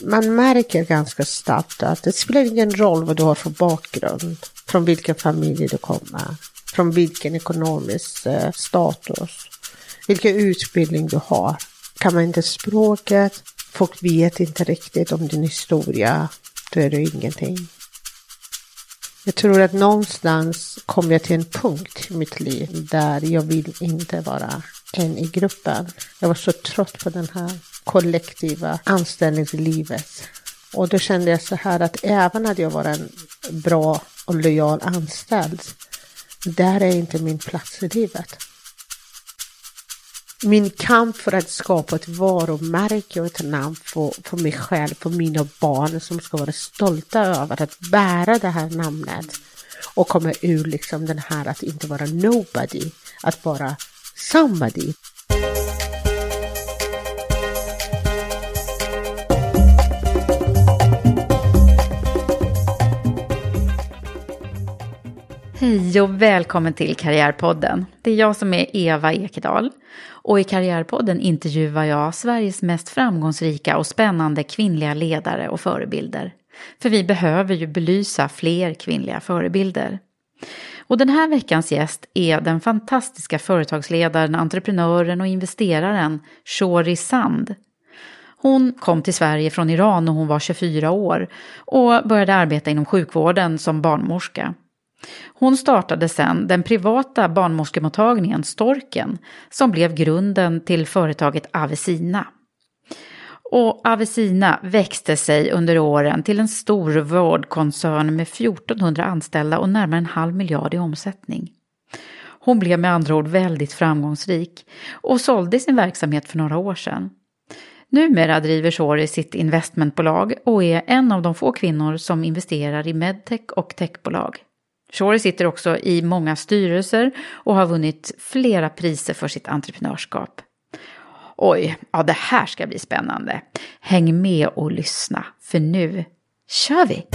Man märker ganska snabbt att det spelar ingen roll vad du har för bakgrund, från vilken familj du kommer, från vilken ekonomisk eh, status, vilken utbildning du har. Kan man inte språket, folk vet inte riktigt om din historia, då är du ingenting. Jag tror att någonstans kom jag till en punkt i mitt liv där jag vill inte vara en i gruppen. Jag var så trött på den här kollektiva anställningslivet. Och då kände jag så här att även hade jag varit en bra och lojal anställd, där är inte min plats i livet. Min kamp för att skapa ett varumärke och ett namn för, för mig själv, för mina barn som ska vara stolta över att bära det här namnet och komma ur liksom den här att inte vara nobody, att vara somebody. Hej och välkommen till Karriärpodden. Det är jag som är Eva Ekedal och i Karriärpodden intervjuar jag Sveriges mest framgångsrika och spännande kvinnliga ledare och förebilder. För vi behöver ju belysa fler kvinnliga förebilder. Och den här veckans gäst är den fantastiska företagsledaren, entreprenören och investeraren Shori Sand. Hon kom till Sverige från Iran när hon var 24 år och började arbeta inom sjukvården som barnmorska. Hon startade sedan den privata barnmorskemottagningen Storken som blev grunden till företaget Avesina. Och Avesina växte sig under åren till en stor vårdkoncern med 1400 anställda och närmare en halv miljard i omsättning. Hon blev med andra ord väldigt framgångsrik och sålde sin verksamhet för några år sedan. Numera driver Shori sitt investmentbolag och är en av de få kvinnor som investerar i medtech och techbolag. Shori sitter också i många styrelser och har vunnit flera priser för sitt entreprenörskap. Oj, ja det här ska bli spännande. Häng med och lyssna, för nu kör vi!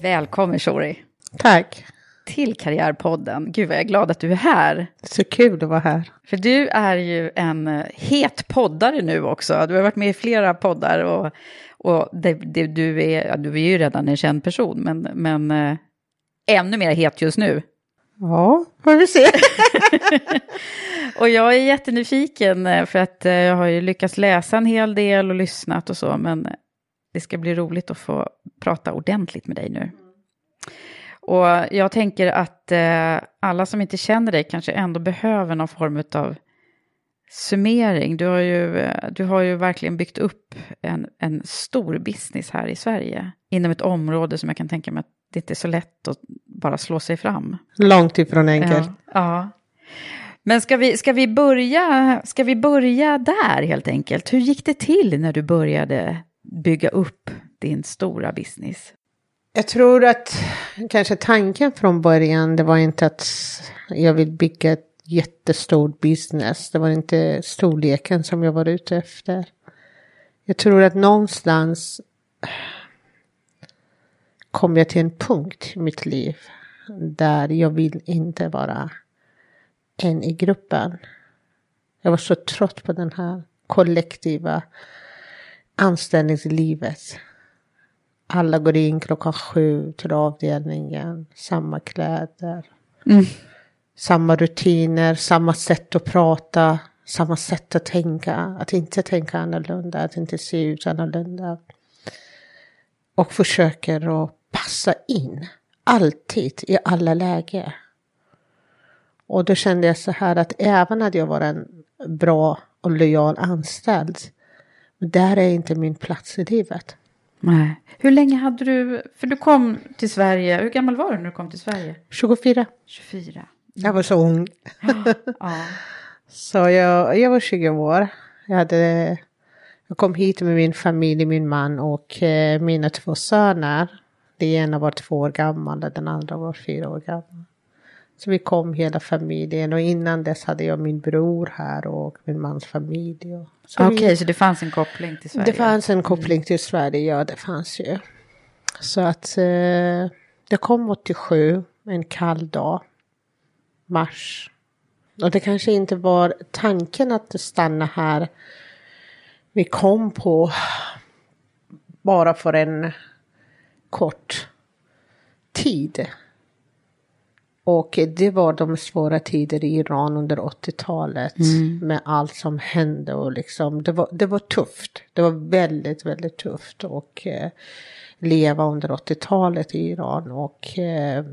Välkommen Shori Tack! Till Karriärpodden. Gud vad jag är glad att du är här. Så kul att vara här. För du är ju en eh, het poddare nu också. Du har varit med i flera poddar och, och det, det, du, är, ja, du är ju redan en känd person, men, men äh, ännu mer het just nu. Ja, får vi se. och jag är jättenyfiken eh, för att äh, jag har ju lyckats läsa en hel del och lyssnat och så, men det ska bli roligt att få prata ordentligt med dig nu. Och jag tänker att eh, alla som inte känner dig kanske ändå behöver någon form av summering. Du har ju, eh, du har ju verkligen byggt upp en, en stor business här i Sverige. Inom ett område som jag kan tänka mig att det inte är så lätt att bara slå sig fram. Långt ifrån enkelt. Ja. ja. Men ska vi, ska, vi börja, ska vi börja där helt enkelt? Hur gick det till när du började bygga upp din stora business? Jag tror att kanske tanken från början det var inte att jag vill bygga ett jättestort business. Det var inte storleken som jag var ute efter. Jag tror att någonstans kom jag till en punkt i mitt liv där jag vill inte vara en i gruppen. Jag var så trött på den här kollektiva anställningslivet. Alla går in klockan sju till avdelningen, samma kläder, Mm. samma rutiner, samma sätt att prata, samma sätt att tänka. Att inte tänka annorlunda, att inte se ut annorlunda. Och försöker att passa in, alltid, i alla lägen. Och då kände jag så här att även att jag var en bra och lojal anställd, där är inte min plats i livet. Nej. Hur länge hade du, för du kom till Sverige, hur gammal var du när du kom till Sverige? 24. 24. Jag var så ung. Ja. Så jag, jag var 20 år. Jag, hade, jag kom hit med min familj, min man och eh, mina två söner. Den ena var två år gammal och den andra var fyra år gammal. Så vi kom hela familjen och innan dess hade jag min bror här och min mans familj. Och, så Okej, vi, så det fanns en koppling till Sverige? det fanns en koppling till Sverige, ja det fanns ju. Så att eh, jag kom 87, en kall dag. Mars. Och det kanske inte var tanken att stanna här. Vi kom på bara för en kort tid. Och det var de svåra tider i Iran under 80-talet med allt som hände och liksom det var, det var tufft. Det var väldigt, väldigt tufft och eh, leva under 80-talet i Iran och, eh,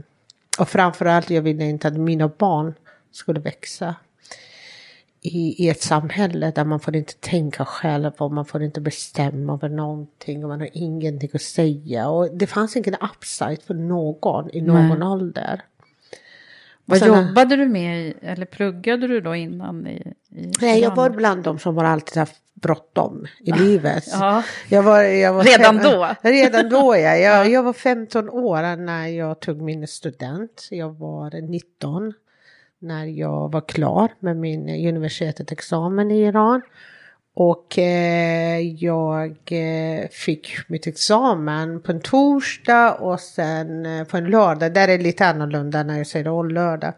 och framförallt jag ville inte att mina barn skulle växa i, i ett samhälle där man får inte tänka själv och man får inte bestämma över någonting och man har ingenting att säga och det fanns ingen upside för någon i någon ålder. Vad Sen- jobbade du med i, eller pluggade du då innan i, i Nej, jag var bland dem som har alltid haft bråttom i livet. Ja. Jag var, jag var Redan då? Redan då, ja. Jag, jag var 15 år när jag tog min student. Jag var 19 när jag var klar med min universitetsexamen i Iran. Och eh, jag eh, fick mitt examen på en torsdag och sen eh, på en lördag. Där är det lite annorlunda när jag säger oh, lördag.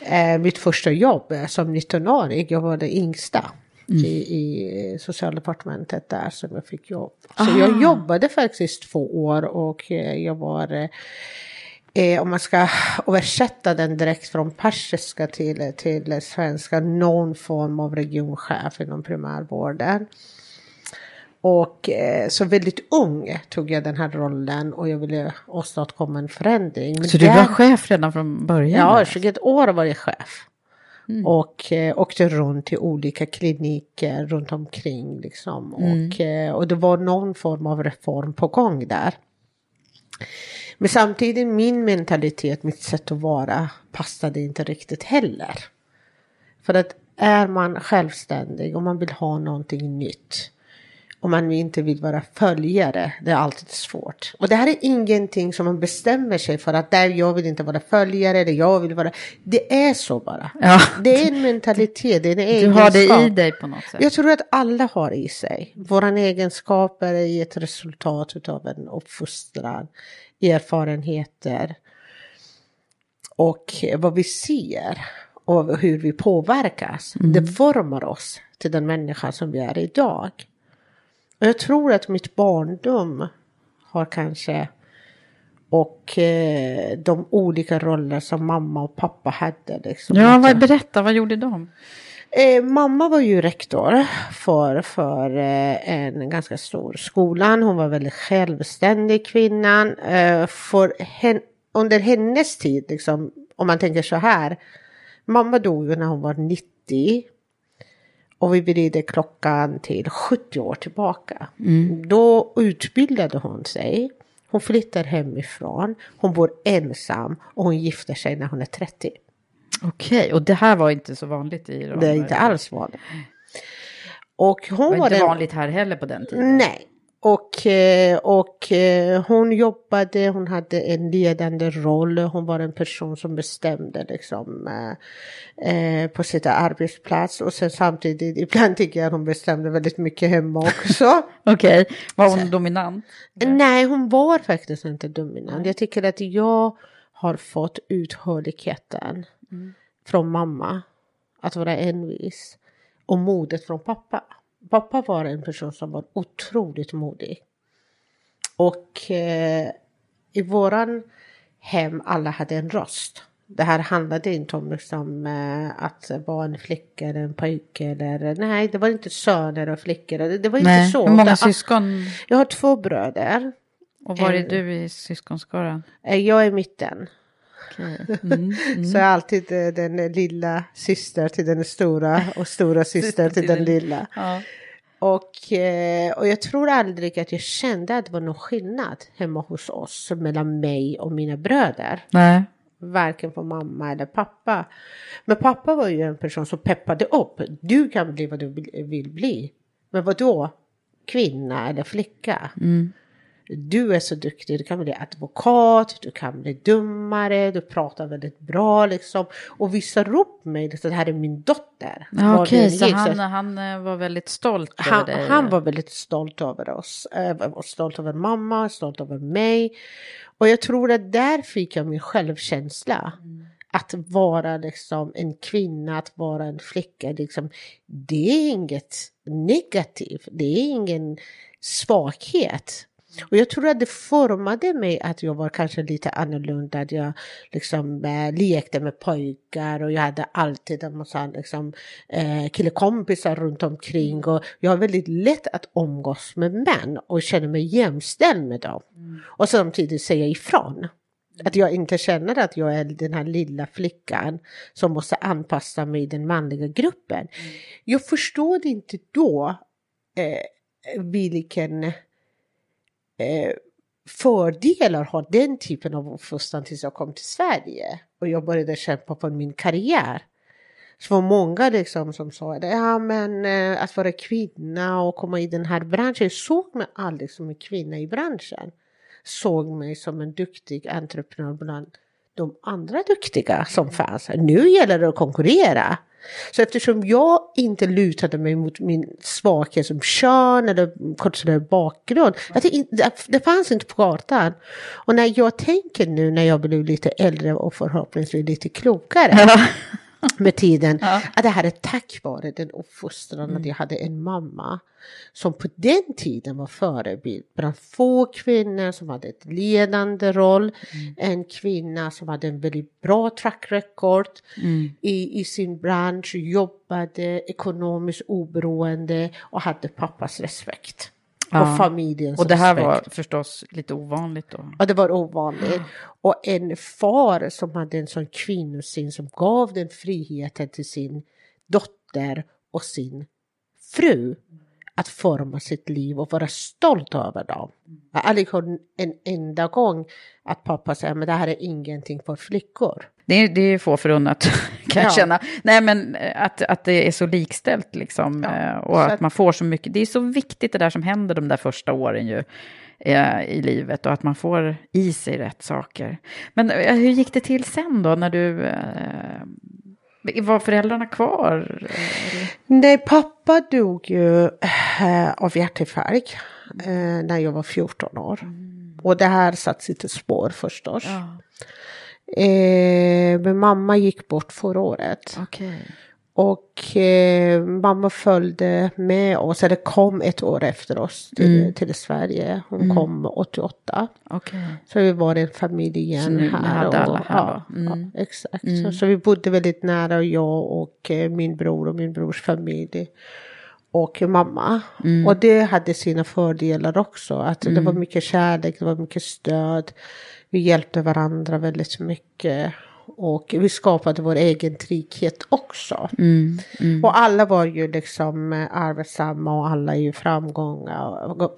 Eh, mitt första jobb som 19-åring, jag var det yngsta. I, I socialdepartementet där som jag fick jobb. Så jag jobbade faktiskt två år och eh, jag var eh, om man ska översätta den direkt från persiska till, till svenska, någon form av regionchef inom primärvården. Och eh, så väldigt ung tog jag den här rollen och jag ville åstadkomma en förändring. Men Så du där- var chef redan från början? Ja, eller? 21 år var jag chef. Och eh, åkte runt till olika kliniker runt omkring. Liksom. Och, eh, och det var någon form av reform på gång där. Men samtidigt min mentalitet, mitt sätt att vara passade inte riktigt heller. För att är man självständig och man vill ha någonting nytt och man inte vill vara följare, det är alltid svårt. Och det här är ingenting som man bestämmer sig för att där jag vill inte vara följare eller jag vill vara. Det är så bara. Ja. Det är en mentalitet, det är en Du har det i egenskap. dig på något sätt? Jag tror att alla har i sig. Våra egenskaper är ett resultat av en uppfostran, erfarenheter och vad vi ser och hur vi påverkas. Det formar oss till den människa som vi är idag. Jag tror att mitt barndom har kanske och eh, de olika roller som mamma och pappa hade. Liksom, Ja, vad, berätta, vad gjorde de? Eh, mamma var ju rektor för, för eh, en ganska stor skolan. Hon var väldigt självständig kvinnan. Eh, för hen, under hennes tid, liksom, om man tänker så här. Mamma dog ju när hon var 90. Och vi vrider klockan till 70 år tillbaka. Då utbildade hon sig. Hon flyttar hemifrån. Hon bor ensam och hon gifter sig när hon är 30. Okej, och det här var inte så vanligt i Iran? Det är inte alls vanligt. Och hon Det var var inte den... vanligt här heller på den tiden? Nej. Och, eh, och eh, hon jobbade, hon hade en ledande roll, hon var en person som bestämde liksom eh, på sitt arbetsplats och sen samtidigt, ibland tycker jag hon bestämde väldigt mycket hemma också. Okej, okay. var hon dominant? Nej, hon var faktiskt inte dominant. Jag tycker att jag har fått uthålligheten mm. från mamma, att vara envis, och modet från pappa. Pappa var en person som var otroligt modig. Och eh, i våran hem alla hade en röst. Det här handlade inte om liksom, eh, att vara en flicka eller en pojke. Eller, nej, det var inte söner och flickor. Det, det var nej. inte så. Hur många syskon? Jag har två bröder. Och var är eh, du i syskonskaran? Eh, jag är mitten. Okay. Mm, mm. Så jag är alltid eh, den lilla syster till den stora och stora syster till den lilla. Ja. Och, eh, och jag tror aldrig att jag kände att det var någon skillnad hemma hos oss mellan mig och mina bröder. Nej. Varken på mamma eller pappa. Men pappa var ju en person som peppade upp. Du kan bli vad du vill bli. Men vad då? Kvinna eller flicka? Mm du är så duktig, du kan bli advokat, du kan bli dummare, du pratar väldigt bra liksom. Och visar upp mig, att det här är min dotter. Ja, Okej, okay, så han, han eh, var väldigt stolt han, över dig? Han var väldigt stolt över oss, äh, stolt över mamma, stolt över mig. Och jag tror att där fick jag min självkänsla. Mm. Att vara liksom en kvinna, att vara en flicka, liksom, det är inget negativt, det är ingen svaghet. Och jag tror att det formade mig att jag var kanske lite annorlunda. Att jag liksom äh, lekte med pojkar och jag hade alltid en massa liksom, äh, killekompisar runt omkring. Och jag har väldigt lätt att umgås med män och känner mig jämställd med dem. Mm. Och samtidigt säga ifrån. Att jag inte känner att jag är den här lilla flickan som måste anpassa mig i den manliga gruppen. Mm. Jag förstod inte då eh, vilken eh, fördelar har den typen av uppfostran tills jag kom till Sverige och jag började kämpa på min karriär. Så var många liksom som sa att ja, men, eh, att vara kvinna och komma i den här branschen. Jag såg mig aldrig som en kvinna i branschen. Såg mig som en duktig entreprenör bland de andra duktiga som fanns. Nu gäller det att konkurrera. Så eftersom jag inte lutade mig mot min svaghet som kön eller kulturell bakgrund, det, det fanns inte på kartan. Och när jag tänker nu när jag blir lite äldre och förhoppningsvis lite klokare, med tiden. Ja. Att det här är tack vare den uppfostran mm. att jag hade en mamma som på den tiden var förebild bland få kvinnor som hade ett ledande roll. Mm. En kvinna som hade en väldigt bra track record mm. i, i sin bransch, jobbade ekonomiskt oberoende och hade pappas respekt ja. och familjens Och det här respekt. var förstås lite ovanligt då? Ja, det var ovanligt. Och en far som hade en sån kvinnosyn som gav den friheten till sin dotter och sin fru att forma sitt liv och vara stolt över dem. Jag har aldrig hört en enda gång att pappa säger men det här är ingenting för flickor. Det är, det är få förunnat kan jag känna. Nej men eh, att, att det är så likställt liksom. Ja, eh, och att, att man får så mycket. Det är så viktigt det där som händer de där första åren ju eh, i livet och att man får i sig rätt saker. Men hur gick det till sen då när du var föräldrarna kvar? Nej, pappa dog ju äh, av hjärtinfarkt äh, när jag var 14 år. Mm. Och det här satt sitt spår förstås. Ja. Eh, men mamma gick bort förra året. Okay. Och eh, mamma följde med oss, eller kom ett år efter oss till, mm. till Sverige. Hon mm. kom 88. Okay. Så vi var en familj igen så här. Hade alla här ja, mm. ja, exakt. Så, mm. så, vi bodde väldigt nära, jag och eh, min bror och min brors familj. Och mamma. Mm. Och det hade sina fördelar också. Att det var mm. mycket kärlek, det var mycket stöd. Vi hjälpte varandra väldigt mycket. Och vi skapade vår egen trygghet också. Mm, mm. Och alla var ju liksom eh, arbetsamma och alla är ju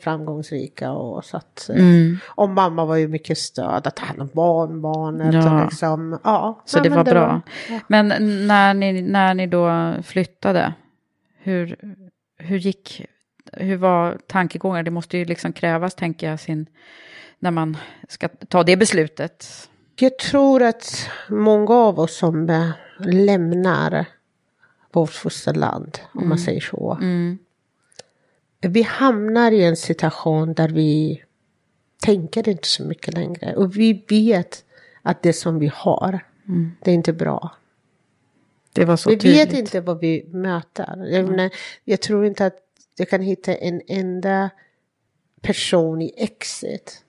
framgångsrika. Och, så att, eh, mm. och mamma var ju mycket stöd att ta hand om barnbarnet. Ja. Och liksom, ja, så ja, det var det bra. Var, ja. Men när ni, när ni då flyttade, hur, hur gick hur var tankegångar? Det måste ju liksom krävas, tänker jag, sin, när man ska ta det beslutet. Jag tror att många av oss som eh, lämnar vårt fosterland, om man säger så. Vi hamnar i en situation där vi tänker inte så mycket längre. Och vi vet att det som vi har, det är inte bra. Det var så vi tydligt. vet inte vad vi möter. Jag, menar, jag tror inte att jag kan hitta en enda person i Exit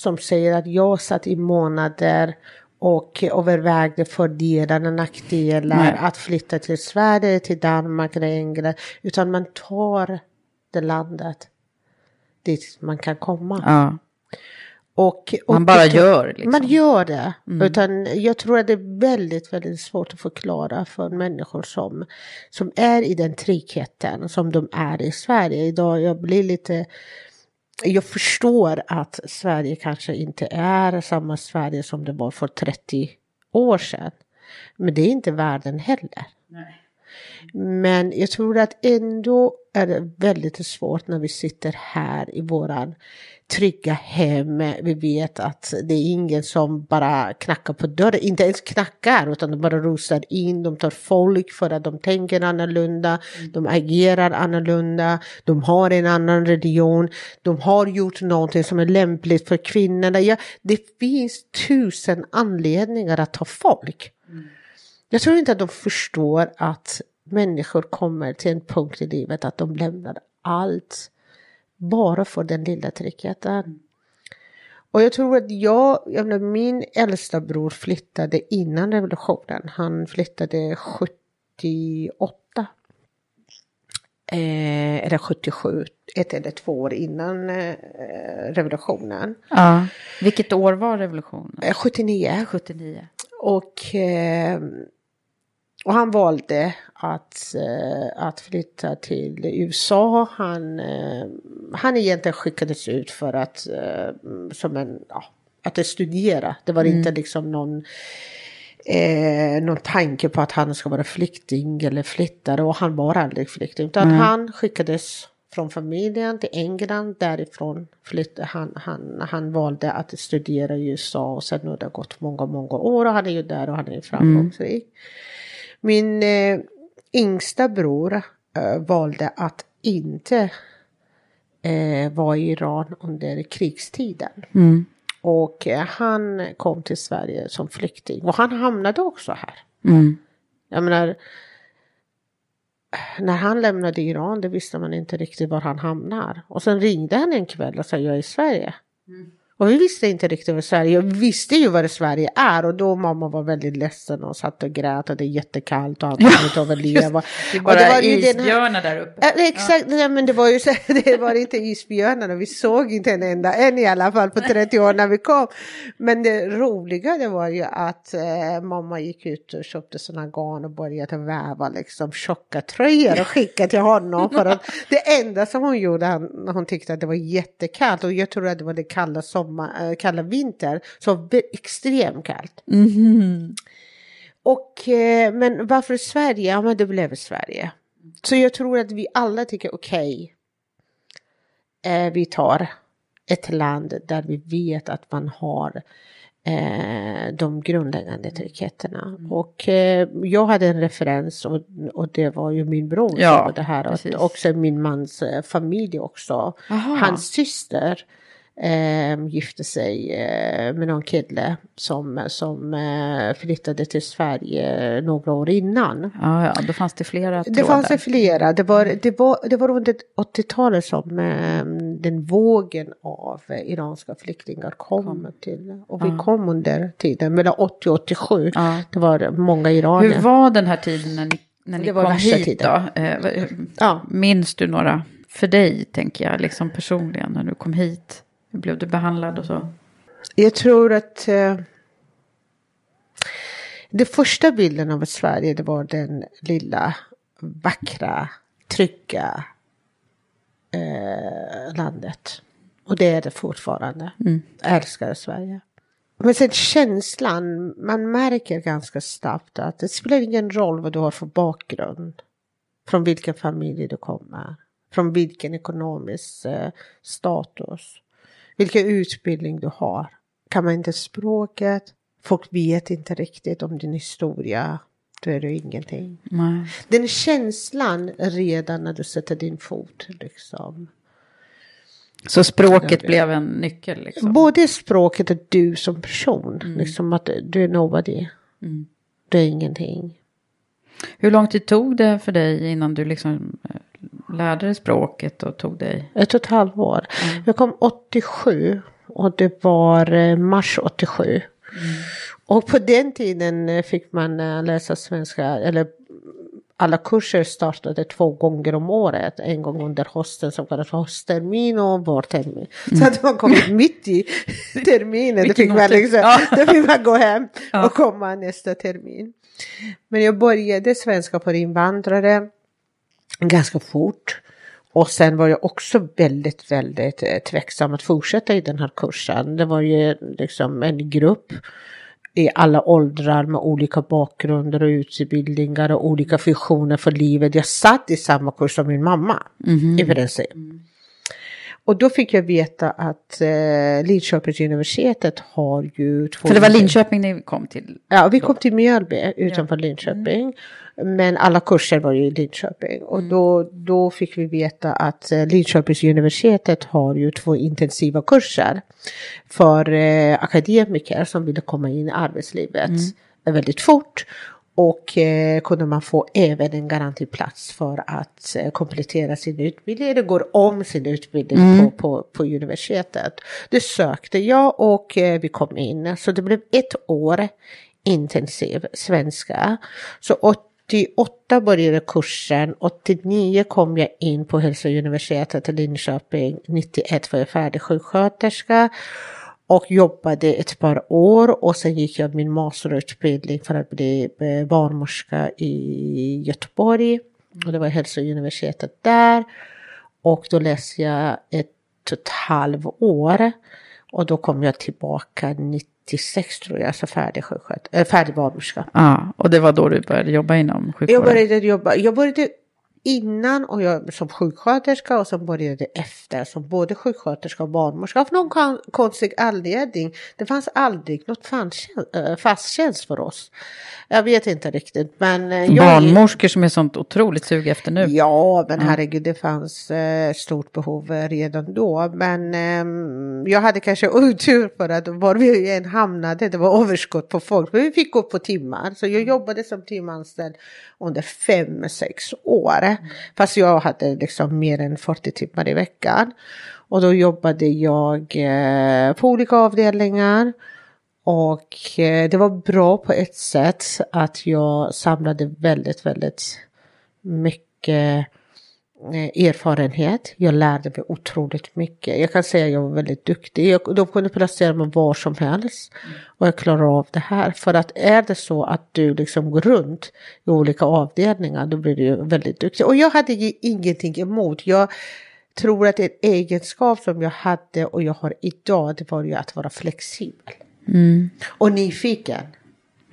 som säger att jag satt i månader och övervägde fördelar och nackdelar Nej. att flytta till Sverige, till Danmark eller England. Utan man tar det landet dit man kan komma. Ja, Och, och man bara gör liksom. man gör det. Utan jag tror att det är väldigt, väldigt svårt att förklara för människor som, som är i den tryggheten som de är i Sverige. Idag jag blir lite... Jag förstår att Sverige kanske inte är samma Sverige som det var för 30 år sedan. Men det är inte världen heller. Men jag tror att ändå är det väldigt svårt när vi sitter här i våran trygga hem. Vi vet att det är ingen som bara knackar på dörren, inte ens knackar utan de bara rusar in, de tar folk för att de tänker annorlunda, de agerar annorlunda, de har en annan religion, de har gjort någonting som är lämpligt för kvinnorna. Ja, det finns tusen anledningar att ta folk. Jag tror inte att de förstår att människor kommer till en punkt i livet att de lämnar allt bara för den lilla tryggheten. Och jag tror att jag, jag menar, min äldsta bror flyttade innan revolutionen. Han flyttade 78. Eh, eller 77, ett eller två år innan eh, revolutionen. Ja. Vilket år var revolutionen? Eh, 79. 79. Och, eh, och han valde att, eh, att flytta till USA. Han, eh, han egentligen skickades ut för att, eh, som en, ja, att studera. Det var inte liksom någon, eh, någon tanke på att han ska vara flykting eller flyttare. Och han var aldrig flykting. Utan han skickades från familjen till England. Därifrån flyttade han, han, han valde att studera i USA. Och sen har det gått många, många år och han är ju där och han är framgångsrik. Min eh, yngsta bror eh, valde att inte eh, vara i Iran under krigstiden. Och eh, han kom till Sverige som flykting och han hamnade också här. Mm. Jag menar, när han lämnade Iran, det visste man inte riktigt var han hamnar. Och sen ringde han en kväll och sa jag är i Sverige. Och vi visste inte riktigt vad Sverige, vi visste ju vad Sverige är och då mamma var väldigt ledsen och satt och grät och det är jättekallt och han kommer inte överleva. Det är Och bara var den här- isbjörnar där uppe. Ja, exakt, nej, men det var ju så, det var inte isbjörnarna, vi såg inte en enda, en i alla fall på 30 år när vi kom. Men det roliga det var ju att eh, mamma gick ut och köpte sådana garn och började väva liksom tjocka tröjor och skicka till honom. För att det enda som hon gjorde, han, hon tyckte att det var jättekallt och jag tror att det var det kalla, sommar, eh, kalla vinter, så var det extremt kallt. Och, eh, men varför Sverige? Ja, men det blev Sverige. Så jag tror att vi alla tycker okej, eh, vi tar ett land där vi vet att man har eh, de grundläggande tryggheterna. Och eh, jag hade en referens och, och det var ju min bror Ja, som var det här. Och också min mans eh, familj också. Aha. Hans syster eh, gifte sig eh, med någon kille som, som eh, flyttade till Sverige några år innan. Ja, ja, då fanns det flera Det fanns trådar. det flera. Det var, det var, det var under 80-talet som eh, den vågen av eh, iranska flyktingar kom, till. Och vi kom under tiden, mellan 80 och 87. Ja. Det var många iranier. Hur var den här tiden när ni, när ni Det kom hit tiden. då? Eh, Ja. Minns du några för dig, tänker jag, liksom personligen, när du kom hit? Hur blev du behandlad och så? Jag tror att eh, det första bilden av Sverige det var den lilla vackra, trygga eh, landet. Och det är det fortfarande. Jag älskar Sverige. Men sen känslan, man märker ganska snabbt att det spelar ingen roll vad du har för bakgrund. Från vilken familj du kommer. från vilken ekonomisk eh, status, vilken utbildning du har. Kan man inte språket, folk vet inte riktigt om din historia, då är det ingenting. Nej. Den känslan redan när du sätter din fot liksom. Så språket blev en nyckel liksom? Både språket och du som person. Liksom att du är nobody. Mm. Du är ingenting. Hur lång tid tog det för dig innan du liksom eh, lärde dig språket och tog dig? Ett och ett halvt år. Jag kom 87 och det var eh, mars 87. Och på den tiden eh, fick man eh, läsa svenska, eller alla kurser startade två gånger om året. En gång under hösten som kallas hösttermin och vårtermin. Så att man kom mitt i terminen. Då Vilken fick, man liksom, Ja. då fick man gå hem och komma nästa termin. Men jag började svenska för invandrare ganska fort. Och sen var jag också väldigt, väldigt eh, tveksam att fortsätta i den här kursen. Det var ju liksom en grupp i alla åldrar med olika bakgrunder och utbildningar och olika visioner för livet. Jag satt i samma kurs som min mamma i princip. Och då fick jag veta att eh, Linköpings universitetet har ju två... För det var Linköping ni kom till? Ja, vi kom till Mjölby utanför Linköping. Men alla kurser var ju i Linköping. Och då, då fick vi veta att eh, Linköpings universitetet har ju två intensiva kurser för eh, akademiker som ville komma in i arbetslivet väldigt fort. Och eh, kunde man få även en garantiplats för att eh, komplettera sin utbildning eller gå om sin utbildning på, på, på universitetet. Det sökte jag och eh, vi kom in. Så det blev ett år intensiv svenska. Så 88 började kursen, 89 kom jag in på Hälsouniversitetet i Linköping, 91 var jag färdig sjuksköterska och jobbade ett par år och sen gick jag min masterutbildning för att bli eh, barnmorska i Göteborg. Och det var Hälsouniversitetet där. Och då läste jag ett och ett halvt år. Och då kom jag tillbaka 96 tror jag, så färdig sjuksköt- äh, färdig barnmorska. Ja, och det var då du började jobba inom sjukvården? Jag började jobba, jag började innan och jag som sjuksköterska och sen började efter som både sjuksköterska och barnmorska. Av någon kon- konstig anledning. Det fanns aldrig något fast, tjänst för oss. Jag vet inte riktigt men. eh, jag- Barnmorskor som är sånt otroligt sug efter nu. Ja, men herregud, det fanns eh, stort behov eh, redan då. Men ehm, jag hade kanske otur för att var vi än hamnade, det var överskott på folk. Men vi fick gå på timmar, så jag jobbade som timanställd under fem, sex år. Fast jag hade liksom mer än 40 timmar i veckan. Och då jobbade jag eh, på olika avdelningar. Och eh, det var bra på ett sätt att jag samlade väldigt, väldigt mycket erfarenhet. Jag lärde mig otroligt mycket. Jag kan säga att jag var väldigt duktig. Jag, de kunde placera mig var som helst. Och jag klarar av det här. För att är det så att du liksom går runt i olika avdelningar då blir du väldigt duktig. Och jag hade ingenting emot. Jag tror att en egenskap som jag hade och jag har idag det var ju att vara flexibel. Och nyfiken.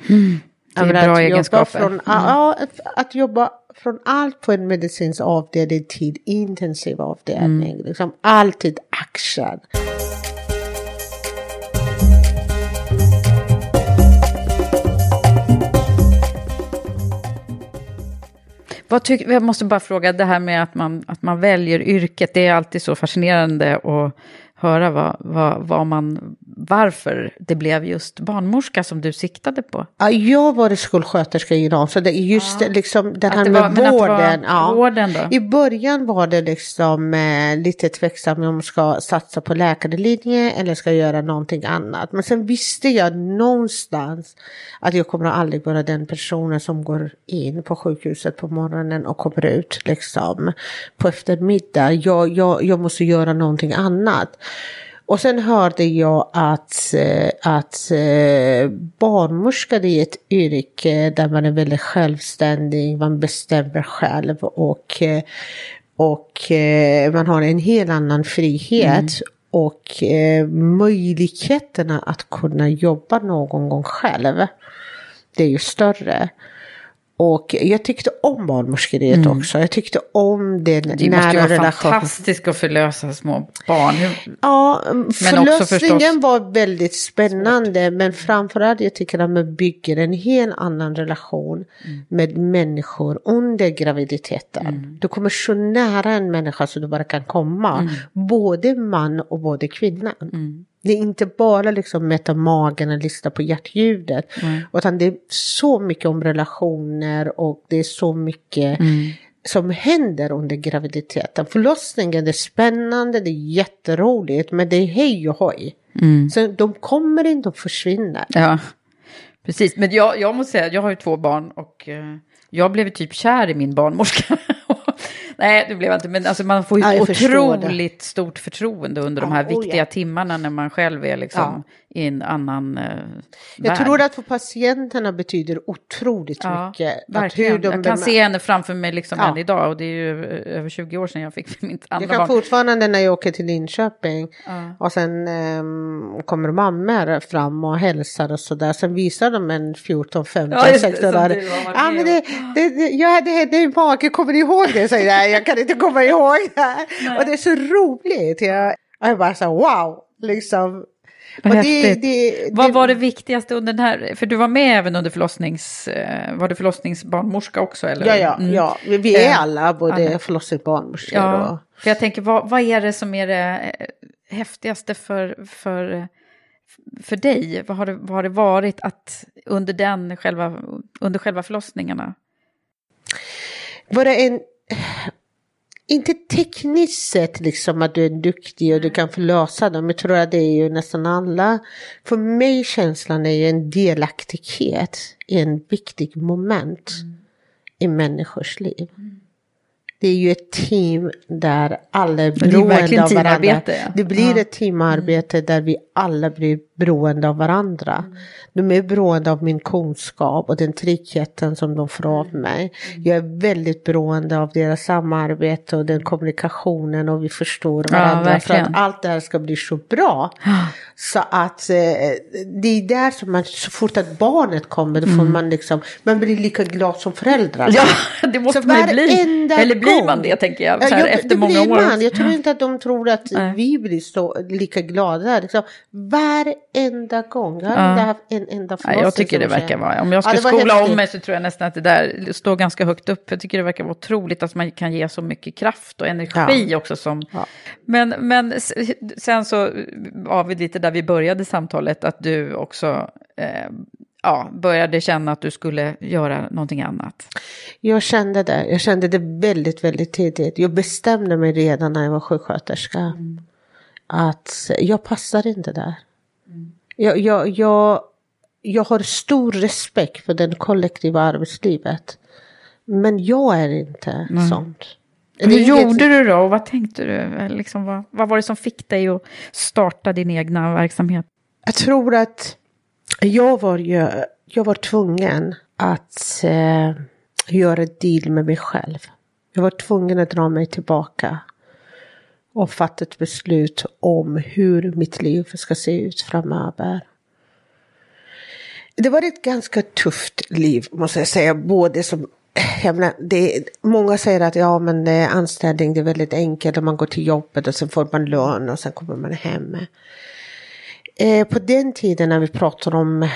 Det är menar, bra att egenskaper. Från, ja, att, att jobba från allt på en medicinsk avdelning till intensiv avdelning. Liksom alltid action. Vad tyck, jag måste bara fråga, det här med att man, att man väljer yrket, det är alltid så fascinerande att höra vad, vad, vad man, varför det blev just barnmorska som du siktade på. Ja, jag var skolsköterska i Iran så det just det, liksom den Att här det med var- det var vården. ja. vården då? I början var det liksom eh, lite tveksam om man ska satsa på läkarlinje eller ska göra någonting annat. Men sen visste jag någonstans att jag kommer aldrig vara den personen som går in på sjukhuset på morgonen och kommer ut liksom på eftermiddag. Jag, jag, jag måste göra någonting annat. Och sen hörde jag att, eh, att eh, barnmorska det är ett yrke där man är väldigt självständig, man bestämmer själv och, eh, och man har en helt annan frihet. Och eh, möjligheterna att kunna jobba någon gång själv, det är ju större. Och jag tyckte om barnmorskeriet också. Jag tyckte om Mm. Det nära måste ju vara relation. fantastiskt att förlösa små barn. Ja, förlossningen förstås var väldigt spännande. Men framförallt jag tycker att man bygger en helt annan relation Mm. med människor under graviditeten. Du kommer så nära en människa så du bara kan komma. Mm. Både man och både kvinnan. Det är inte bara liksom mäta magen och lyssna på hjärtljudet. Utan det är så mycket om relationer och det är så mycket Mm. som händer under graviditeten. Förlossningen är spännande, det är jätteroligt men det är hej och hoj. Mm. Så de kommer inte att försvinna. Ja, precis. Men jag, jag måste säga, jag har ju två barn och eh, jag blev typ kär i min barnmorska. Nej, det blev inte, men alltså man får ju Ja, otroligt stort förtroende under de Ja, här oh viktiga ja. timmarna när man själv är liksom i en annan eh, Jag värld. tror att för patienterna betyder otroligt Ja, mycket. Att hur de jag kan se henne framför mig liksom Ja. än idag och det är ju eh, över 20 år sedan jag fick mitt andra Jag kan barn. fortfarande när jag åker till Linköping Ja. och sen ehm, kommer mammor fram och hälsar och sådär. Sen visar de en 14, 15, Ja, just det, 16 som år. Ja men det, det, det, ja, det, det är mage, kommer ni ihåg det? Säger jag, jag kan inte komma ihåg det. Och det är så roligt. Jag, jag bara så wow, liksom. Vad Och det, det, Vad var det viktigaste under den här, för du var med även under förlossnings, eh, var du förlossningsbarnmorska också? Eller? Ja, ja, Mm. ja. Vi, är Eh, alla både alla. förlossningsbarnmorskor och... Ja, för jag tänker, vad, vad är det som är det eh, häftigaste för, för, för dig? Vad har, det, vad har det varit att under, den själva, under själva förlossningarna? Bara en, inte tekniskt sett liksom att du är duktig och du kan förlösa dem. Jag tror att det är ju nästan alla. För mig känslan är ju en delaktighet i en viktig moment i människors liv. Det är ju ett team där alla är beroende av varandra. ja. Det blir Ja. ett teamarbete där vi alla blir beroende av varandra. De är beroende av min kunskap och den tryggheten som de får av mig. Jag är väldigt beroende av deras samarbete och den kommunikationen och vi förstår Ja, varandra för verkligen. att allt det här ska bli så bra. Så att eh, det är där som man, så fort att barnet kommer, då får man liksom, man blir lika glad som föräldrarna. Ja, det måste Så man ju bli. Eller blir man det, tänker jag, Ja, så här, ja, efter många år. Man. Jag tror inte att de tror att Nej. vi blir så lika glada. Liksom, varenda gång. Jag har inte haft en enda Nej, förlossning jag tycker det jag verkar vara, om jag ska Ja, skola om mig så tror jag nästan att det där står ganska högt upp. Jag tycker det verkar vara otroligt att man kan ge så mycket kraft och energi också. Som... Ja. Men, men sen så var vi lite där vi började samtalet, att du också eh, ja, började känna att du skulle göra någonting annat. Jag kände det. Jag kände det väldigt, väldigt tidigt. Jag bestämde mig redan när jag var sjuksköterska. Att jag passar inte där. Jag, jag, jag, jag har stor respekt för den kollektiva arbetslivet. Men jag är inte sånt. Hur inget- gjorde du då och vad tänkte du? Liksom, vad, vad var det som fick dig att starta din egna verksamhet? Jag tror att jag var, ju, jag var tvungen att eh, göra ett deal med mig själv. Jag var tvungen att dra mig tillbaka och fatta ett beslut om hur mitt liv ska se ut framöver. Det var ett ganska tufft liv måste jag säga. Både som, jag menar, det, många säger att ja men anställning det är väldigt enkelt. och Man går till jobbet och sen får man lön och sen kommer man hem. Eh, på den tiden när vi pratar om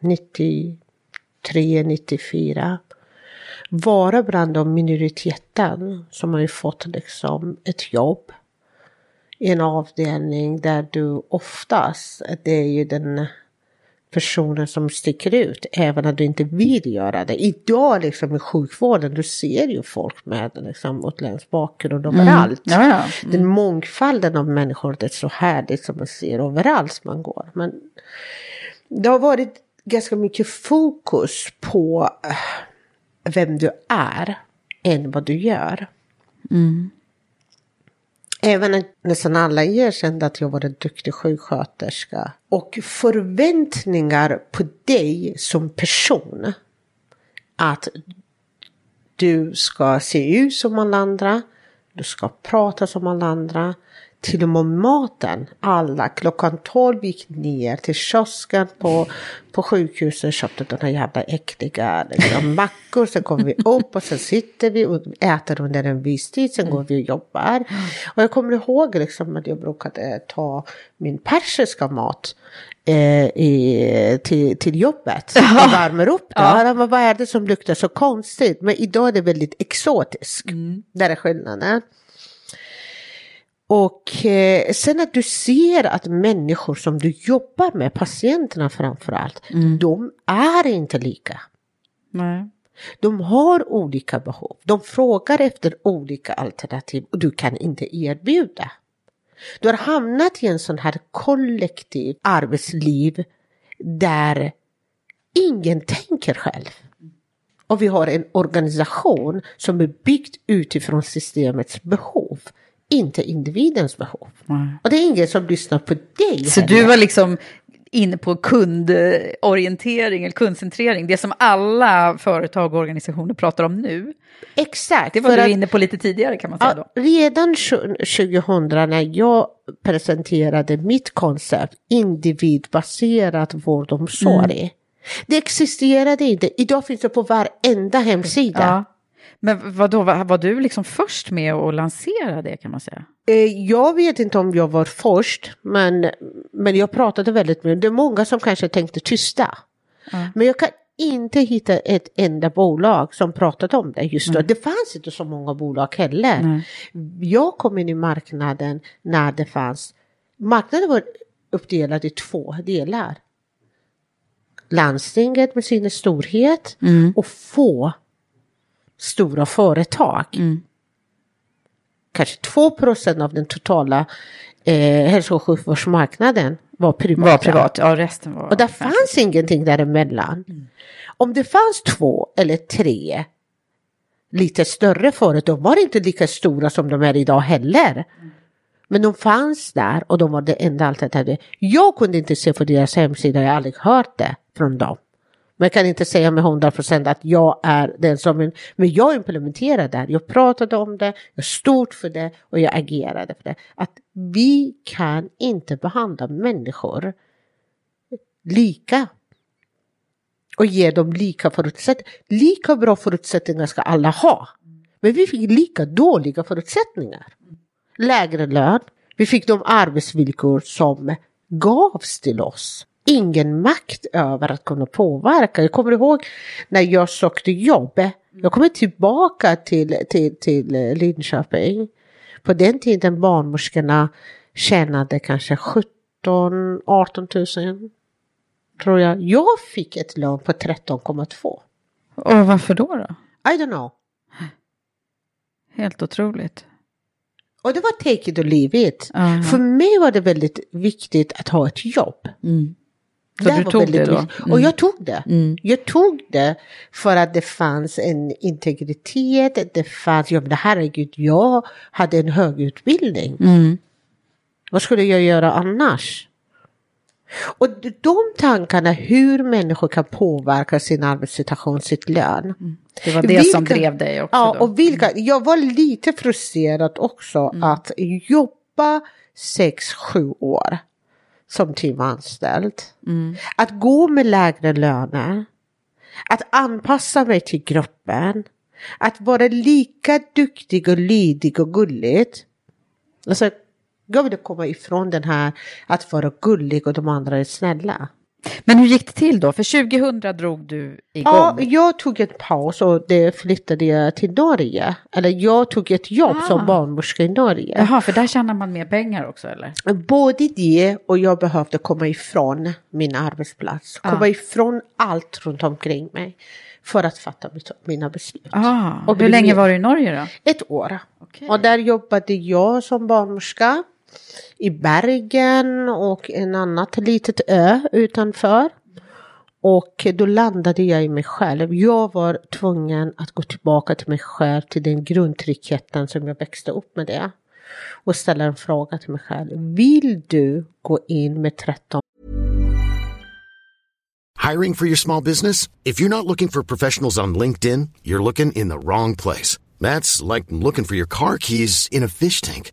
93, 94 vara bland de minoriteten som har ju fått liksom ett jobb i en avdelning där du oftast, det är ju den personen som sticker ut även när du inte vill göra det. Idag liksom i sjukvården, du ser ju folk med liksom utländsk bakgrund överallt. Ja, ja. Den mångfalden av människor, det är så härligt som man ser överallt man går. Men det har varit ganska mycket fokus på eh, vem du är än vad du gör. Även nästan alla erkände att jag var en duktig sjuksköterska. Och förväntningar på dig som person. Att du ska se ut som alla andra. Du ska prata som alla andra till och med maten. Alla klockan 12 gick ner till kiosken på, på sjukhuset och köpte de här jävla äckliga liksom, mackor. Sen kommer vi upp och sen sitter vi och äter under en viss tid. Sen går vi och jobbar. Och jag kommer ihåg liksom att jag brukade ta min persiska mat eh, i, till, till jobbet. Jag värmer upp det. Ja. Vad är det som luktar så konstigt? Men idag är det väldigt exotiskt. Mm. Där är skillnaden. Och eh, sen att du ser att människor som du jobbar med, patienterna framförallt, mm. de är inte lika. Nej. De har olika behov. De frågar efter olika alternativ och du kan inte erbjuda. Du har hamnat i en sån här kollektiv arbetsliv där ingen tänker själv. Och vi har en organisation som är byggd utifrån systemets behov inte individens behov. Mm. Och det är ingen som lyssnar på dig. Så heller. du var liksom inne på kundorientering eller kundcentrering, det som alla företag och organisationer pratar om nu. Exakt. Det var du att, inne på lite tidigare kan man säga då. redan 2000 när jag presenterade mitt koncept individbaserat vård och omsorg. Mm. Det existerade inte, idag finns det på varenda hemsida. Ja. Men vadå, var, var du liksom först med att lansera det kan man säga? Eh, jag vet inte om jag var först, men, men jag pratade väldigt mycket. Det är många som kanske tänkte tysta. Mm. Men jag kan inte hitta ett enda bolag som pratade om det just då. Mm. Det fanns inte så många bolag heller. Mm. Jag kom in i marknaden när det fanns, marknaden var uppdelad i två delar. Landstinget med sin storhet mm. och få stora företag. Mm. Kanske 2% av den totala eh, hälso och sjukvårdsmarknaden var privat. Var privat, ja resten var. Och där fanns ingenting däremellan. Mm. Om det fanns två eller tre lite större företag, de var inte lika stora som de är idag heller. Mm. Men de fanns där och de var det enda alternativet. Jag kunde inte se på deras hemsida, jag har aldrig hört det från dem. Men jag kan inte säga med 100 procent att jag är den som... Men jag implementerade det. här, Jag pratade om det, jag stod för det och jag agerade för det. Att vi kan inte behandla människor lika och ge dem lika förutsättningar. Lika bra förutsättningar ska alla ha. Men vi fick lika dåliga förutsättningar. Lägre lön, vi fick de arbetsvillkor som gavs till oss ingen makt över att kunna påverka. Jag kommer ihåg när jag sökte jobb. Jag kommer tillbaka till, till, till eh, Linköping. På den tiden barnmorskorna tjänade kanske 17 18 000 tror jag. Jag fick ett lön på 13,2. Och varför då? då? I don't know. Helt otroligt. Och det var take it or leave it. Uh -huh. För mig var det väldigt viktigt att ha ett jobb. Mm. Så det du tog det då? Mm. Och jag tog det. Mm. Jag tog det för att det fanns en integritet, det fanns, ja men herregud, jag hade en hög utbildning. Mm. Vad skulle jag göra annars? Och de tankarna hur människor kan påverka sin arbetssituation, sitt lön. Mm. Det var det vilka, som drev dig också? Ja, då. och vilka, jag var lite frustrerad också mm. att jobba sex, sju år som timanställd. Mm. Att gå med lägre löner. Att anpassa mig till gruppen. Att vara lika duktig och lydig och gullig. Alltså, jag vill komma ifrån den här att vara gullig och de andra är snälla. Men hur gick det till då? För 2000 drog du igång. Ja, jag tog en paus och det flyttade jag till Norge. Eller jag tog ett jobb ah. som barnmorska i Norge. Jaha, för där tjänar man mer pengar också eller? Både det och jag behövde komma ifrån min arbetsplats. Komma ah. ifrån allt runt omkring mig. För att fatta mina beslut. Ah. Och hur länge var du i Norge då? Ett år. Okay. Och där jobbade jag som barnmorska i Bergen och en annat litet ö utanför. Och då landade jag i mig själv. Jag var tvungen att gå tillbaka till mig själv, till den grundtryggheten som jag växte upp med det. Och ställa en fråga till mig själv. Vill du gå in med 13 Hiring for your small business? If you're not looking for professionals on LinkedIn, you're looking in the wrong place. That's like looking for your car keys in a fish tank.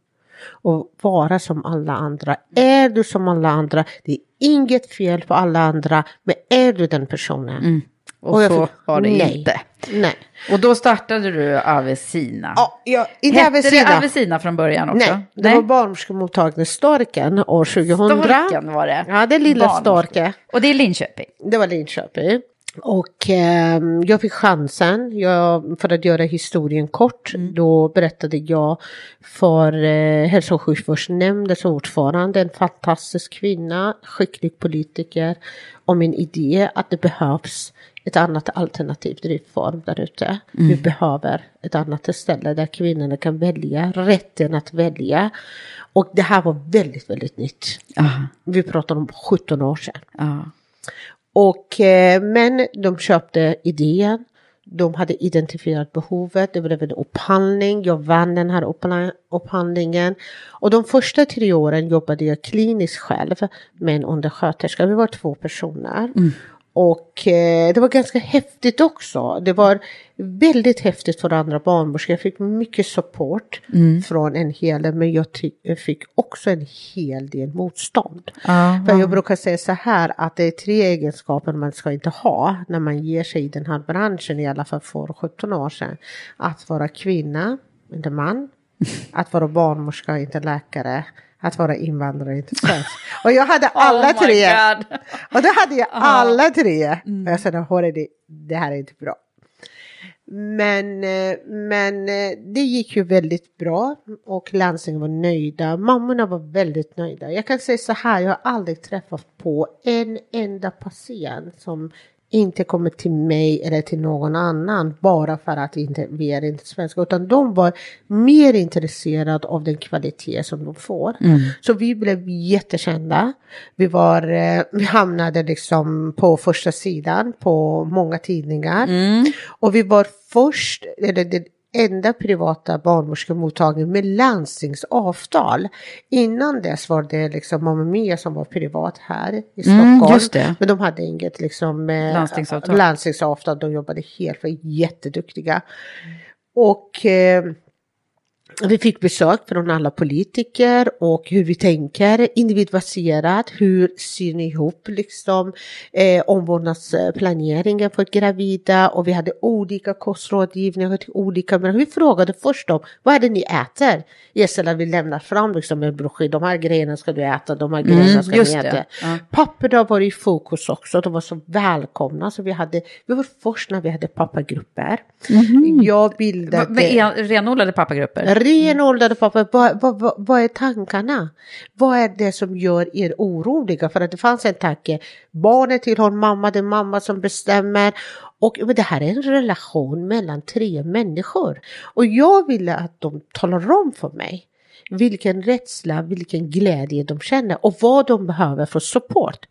och vara som alla andra. Är du som alla andra, det är inget fel på alla andra, men är du den personen? Och, jag så fick- var det nej. inte. Nej. Och då startade du Avesina. Ja, ja, inte Hette Avesina. det Avesina från början också? Nej, det var barnmorskemottagning Storken år 2000. Storken var det. Ja, det är lilla. Storke. Och det är Linköping. Det var Linköping. Och eh, jag fick chansen, jag, för att göra historien kort, då berättade jag för eh, hälso och sjukvårdsnämndens ordförande, en fantastisk kvinna, skicklig politiker, om min idé att det behövs ett annat alternativ driftform där ute. Vi behöver ett annat ställe där kvinnorna kan välja, rätten att välja. Och det här var väldigt, väldigt nytt. Vi pratar om 17 år sedan. Ja. Och, eh, men de köpte idén. De hade identifierat behovet. Det blev en upphandling. Jag vann den här upphandlingen. Och de första tre åren jobbade jag kliniskt själv med en undersköterska. Vi var två personer. Mm. Och eh, det var ganska häftigt också. Det var väldigt häftigt för andra barnmorskor. Jag fick mycket support från en hel del, men jag, fick också en hel del motstånd. För jag brukar säga så här att det är tre egenskaper man ska inte ha när man ger sig i den här branschen, i alla fall för 17 år sedan. Att vara kvinna, inte man. Att vara barnmorska, inte läkare. Att vara invandrare, inte svensk. Och jag hade alla Oh tre. God. Och då hade jag alla tre. Och jag sa, hörru, det, det här är inte bra. Men, eh, men eh, det gick ju väldigt bra och landstingen var nöjda. Mammorna var väldigt nöjda. Jag kan säga så här, jag har aldrig träffat på en enda patient som inte kommer till mig eller till någon annan bara för att inte, vi är inte svenska. Utan de var mer intresserade av den kvalitet som de får. Så vi blev jättekända. Vi, var, eh, vi hamnade liksom på första sidan på många tidningar. Och vi var först, eller det enda privata barnmorskemottagningen med landstingsavtal. Innan dess var det liksom Mamma Mia som var privat här i Stockholm. just det. Men de hade inget liksom, eh, Landstingsavtal. landstingsavtal. De jobbade helt, var jätteduktiga. Och eh, vi fick besök från alla politiker och hur vi tänker individbaserat. Hur syr ni ihop liksom eh, omvårdnadsplaneringen för gravida och vi hade olika kostrådgivningar till olika men vi frågade först om vad är det ni äter? Istället vi lämnar fram liksom en broschyr, de här grejerna ska du äta, de här grejerna ska just ni det. äta. Ja. Papporna var i fokus också, de var så välkomna så vi hade, vi var först när vi hade pappagrupper. Jag bildade... Va- med en- renodlade pappa, vad, vad, vad, vad är tankarna? Vad är det som gör er oroliga? För att det fanns en tanke, barnet tillhör mamma, det är mamma som bestämmer. Och men det här är en relation mellan tre människor. Och jag ville att de talar om för mig vilken rädsla, vilken glädje de känner och vad de behöver för support.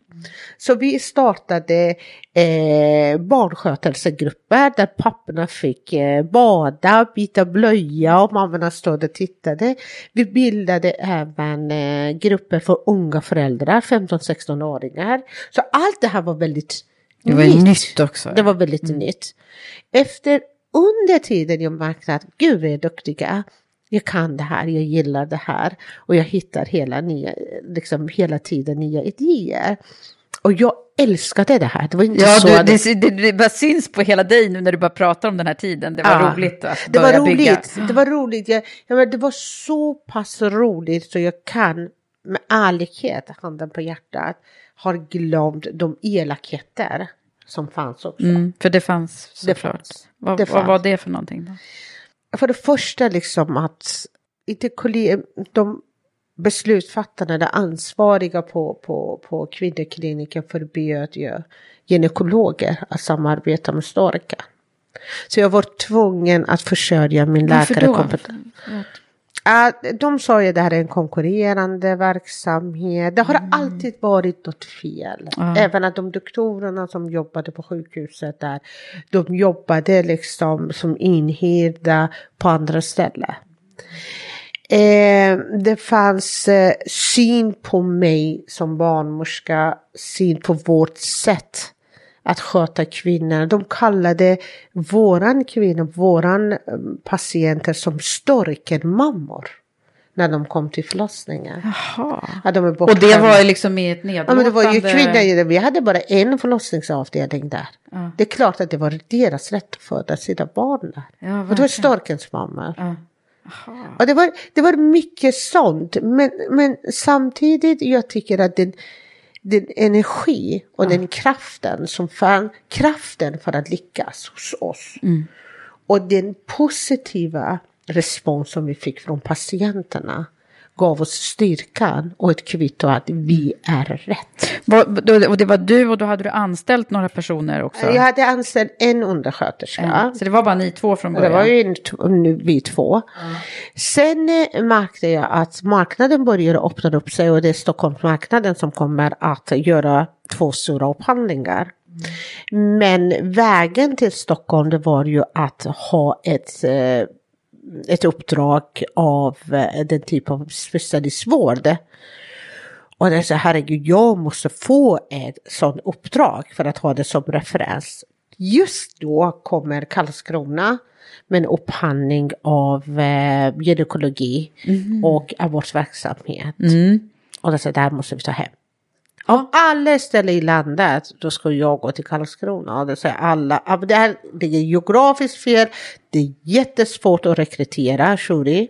Så vi startade eh, barnskötelsegrupper där papporna fick eh, bada, byta blöja och mammorna stod och tittade. Vi bildade även eh, grupper för unga föräldrar, 15-16-åringar. Så allt det här var väldigt Det var ju nytt också. Det var väldigt nytt. Efter, under tiden jag märkte att gud vi är duktiga. Jag kan det här, jag gillar det här och jag hittar hela, nya, liksom, hela tiden nya idéer. Och jag älskade det här. Det var inte Ja, så du, det, det, det bara syns på hela dig nu när du bara pratar om den här tiden. Det var Ja. roligt att det var börja roligt. bygga. Det var roligt. Jag, jag det var så pass roligt så jag kan med ärlighet, handen på hjärtat, har glömt de elakheter som fanns också. Mm, för det fanns såklart. Vad, vad var det för någonting då? För det första liksom att inte de beslutsfattarna, de ansvariga på, på, på kvinnokliniken förbjöd ju gynekologer att samarbeta med storken. Så jag var tvungen att försörja min Varför Ja, de sa ju att det här är en konkurrerande verksamhet. Det har alltid varit något fel. Ja. Även att de doktorerna som jobbade på sjukhuset där, de jobbade liksom som inhyrda på andra ställen. Eh, det fanns eh, syn på mig som barnmorska, syn på vårt sätt att sköta kvinnor. De kallade våran kvinnor, våran eh, patienter som storkenmammor. När de kom till förlossningen. Jaha. Ja, de är Och det var liksom i ett Ja, nedlåtande... men det var ju kvinnor, vi hade bara en förlossningsavdelning där. Ja. Det är klart att det var deras rätt att föda sina barn där. Ja, och det var storkens mammor. Ja. Och det var, det var mycket sånt. Men, men samtidigt jag tycker att den, den energi och den kraften som fann, kraften för att lyckas hos oss. Mm. Och den positiva respons som vi fick från patienterna gav oss styrkan och ett kvitto att vi är rätt. Och det var du och då hade du anställt några personer också? Jag hade anställt en undersköterska. Ja. Så det var bara ni två från Det början? var ju en- nu vi två. Sen eh, märkte jag att marknaden började öppna upp sig och det är Stockholmsmarknaden som kommer att göra två stora upphandlingar. Men vägen till Stockholm det var ju att ha ett, eh, ett uppdrag av eh, den typ av specialistvård. Och det är så herregud, jag måste få ett sådant uppdrag för att ha det som referens. Just då kommer Karlskrona med en upphandling av eh, gynekologi och abortverksamhet. Och det är så där måste vi ta hem. Om alla ställen i landet, då ska jag gå till Karlskrona. Och det säger alla, det här ligger geografiskt fel, det är jättesvårt att rekrytera, Shuri.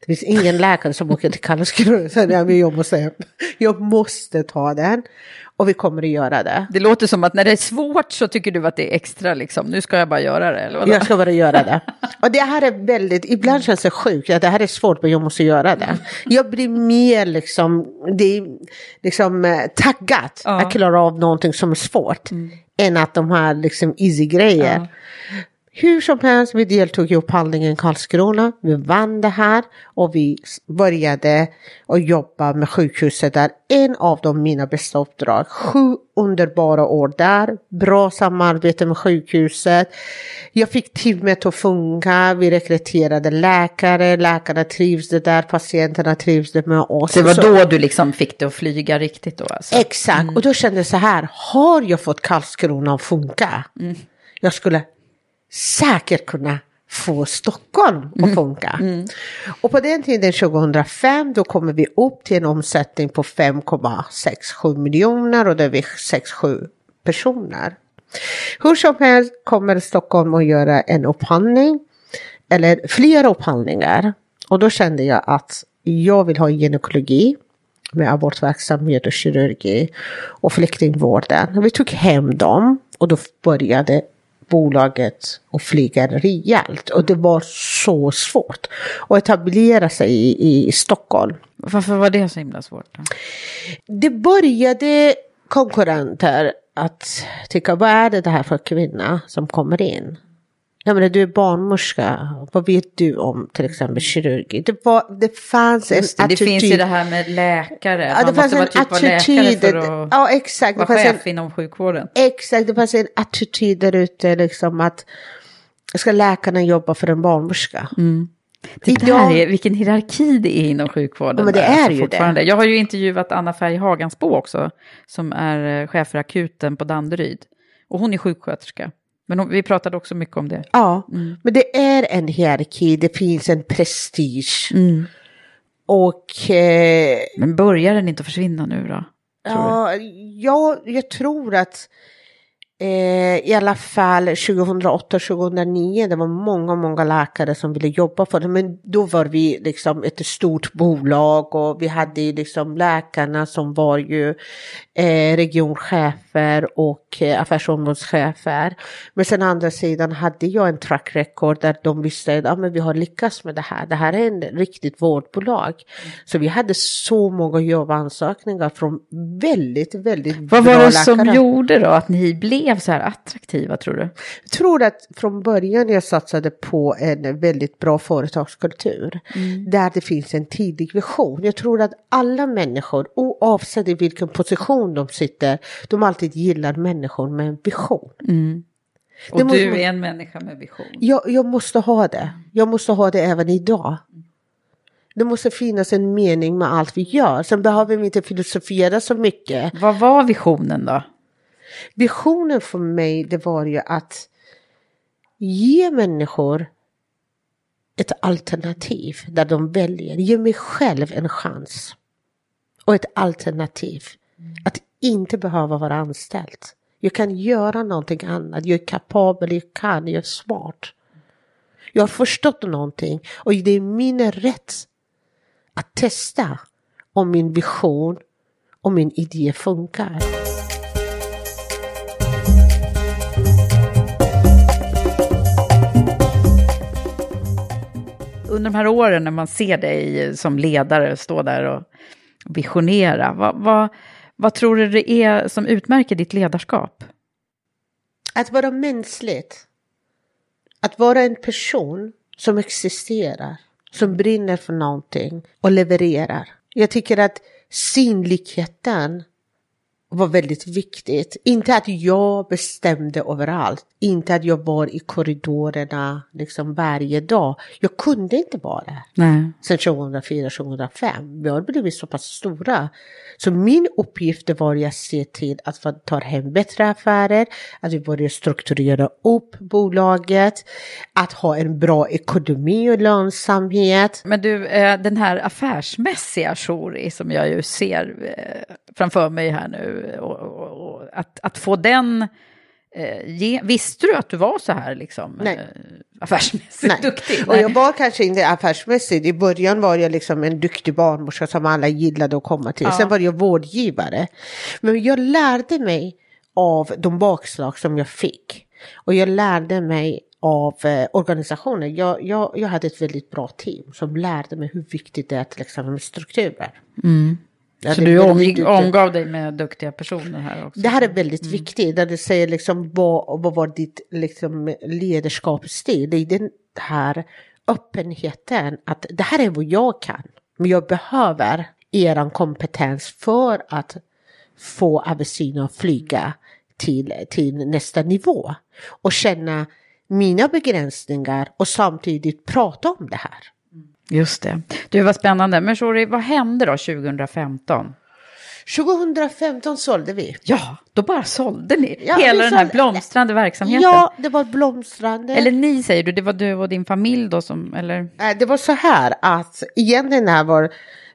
Det finns ingen läkare som åker till Karlskrona. Så jag, måste, jag måste ta den. Och vi kommer att göra det. Det låter som att när det är svårt så tycker du att det är extra liksom. Nu ska jag bara göra det. Eller vadå? Jag ska bara göra det. Och det här är väldigt, ibland känns det sjukt, att det här är svårt men jag måste göra det. Jag blir mer liksom, det är liksom eh, taggat Ja. att klara av någonting som är svårt. Än att de här liksom easy grejer. Hur som helst, vi deltog i upphandlingen i Karlskrona. Vi vann det här och vi började att jobba med sjukhuset där. En av de mina bästa uppdrag. Sju underbara år där. Bra samarbete med sjukhuset. Jag fick teamet att funka. Vi rekryterade läkare. Läkarna trivdes där. Patienterna trivdes med oss. Det var då du liksom fick det att flyga riktigt då alltså? Exakt, och då kände jag så här, har jag fått Karlskrona att funka? Jag skulle säkert kunna få Stockholm att funka. Och på den tiden 2005 då kommer vi upp till en omsättning på 5,67 miljoner och det är vi 6-7 personer. Hur som helst kommer Stockholm att göra en upphandling eller flera upphandlingar och då kände jag att jag vill ha gynekologi med abortverksamhet och kirurgi och flyktingvården. Vi tog hem dem och då började bolaget att flyga rejält och det var så svårt att etablera sig i, i Stockholm. Varför var det så himla svårt? Då? Det började konkurrenter att tycka vad är det här för kvinna som kommer in? Jag menar, du är barnmorska, vad vet du om till exempel kirurgi? Det, var, det fanns en Just det, det attityd. finns ju det här med läkare. Ja, Man det fanns måste en vara typ av läkare attityd. för att Ja, exakt. Det vara en, chef inom sjukvården. exakt, det fanns en attityd där ute liksom att ska läkarna jobba för en barnmorska? Det Idag- är, vilken hierarki det är inom sjukvården. Ja, men det är alltså, ju fortfarande. Jag har ju intervjuat Anna Färg Hagansbo också, som är eh, chef för akuten på Danderyd. Och hon är sjuksköterska. Men vi pratade också mycket om det. Ja, Mm. men det är en hierarki, det finns en prestige. Mm. Och eh, Men börjar den inte försvinna nu då? Ja, jag, jag tror att eh, i alla fall 2008-2009 det var många, många läkare som ville jobba för det. Men då var vi liksom ett stort bolag och vi hade liksom läkarna som var ju eh, regionchefer och eh, affärsområdeschefer. Men sen andra sidan hade jag en track record där de visste att ja, men vi har lyckats med det här. Det här är en riktigt vårdbolag. Så vi hade så många jobbansökningar från väldigt, väldigt Vad bra var det som läkare. gjorde då att ni blev så här attraktiva tror du? Jag tror att från början jag satsade på en väldigt bra företagskultur. Där det finns en tidig vision. Jag tror att alla människor, oavsett i vilken position de sitter, de alltid gillar människor med en vision. Och Det måste du är en människa med vision. Jag, jag måste ha det. Jag måste ha det även idag. Det måste finnas en mening med allt vi gör. Sen behöver vi inte filosofera så mycket. Vad var visionen då? Visionen för mig det var ju att ge människor ett alternativ där de väljer. Ge mig själv en chans. Och ett alternativ. Att inte behöva vara anställd. Jag kan göra någonting annat. Jag är kapabel, jag kan, jag är smart. Jag har förstått någonting och det är min rätt att testa om min vision och min idé funkar. Under de här åren när man ser dig som ledare stå där och visionera, vad, vad, vad tror du det är som utmärker ditt ledarskap? Att vara mänskligt. Att vara en person som existerar, som brinner för någonting och levererar. Jag tycker att synligheten var väldigt viktigt. Inte att jag bestämde överallt, inte att jag var i korridorerna liksom varje dag. Jag kunde inte vara där Nej. sen 2004-2005. Vi har blivit så pass stora. Så min uppgift var att se till att vi tar hem bättre affärer, att vi börjar strukturera upp bolaget, att ha en bra ekonomi och lönsamhet. Men du, eh, den här affärsmässiga Shori som jag ju ser eh, framför mig här nu, och, och, och, att, att få den, eh, ge, visste du att du var så här liksom Nej. eh, affärsmässigt duktig? Och jag var kanske inte affärsmässig. I början var jag liksom en duktig barnmorska som alla gillade att komma till. Sen var jag vårdgivare. Men jag lärde mig av de bakslag som jag fick. Och jag lärde mig av eh, organisationen. Jag, jag, jag hade ett väldigt bra team som lärde mig hur viktigt det är till exempel med strukturer. Jag Så du omgick, omgav dig med duktiga personer här också? det här är väldigt viktigt, där det säger liksom vad, vad var ditt liksom, ledarskapsstil? Det är den här öppenheten att det här är vad jag kan, men jag behöver er kompetens för att få Abessina att flyga till, till nästa nivå och känna mina begränsningar och samtidigt prata om det här. Just det. Du, vad spännande. Men Shori, vad hände då 2015? 2015 sålde vi. Ja, då bara sålde ni Ja, hela den här sålde- blomstrande verksamheten. Ja, det var blomstrande. Eller ni säger du, det var du och din familj då som, eller? Det var så här att egentligen här var,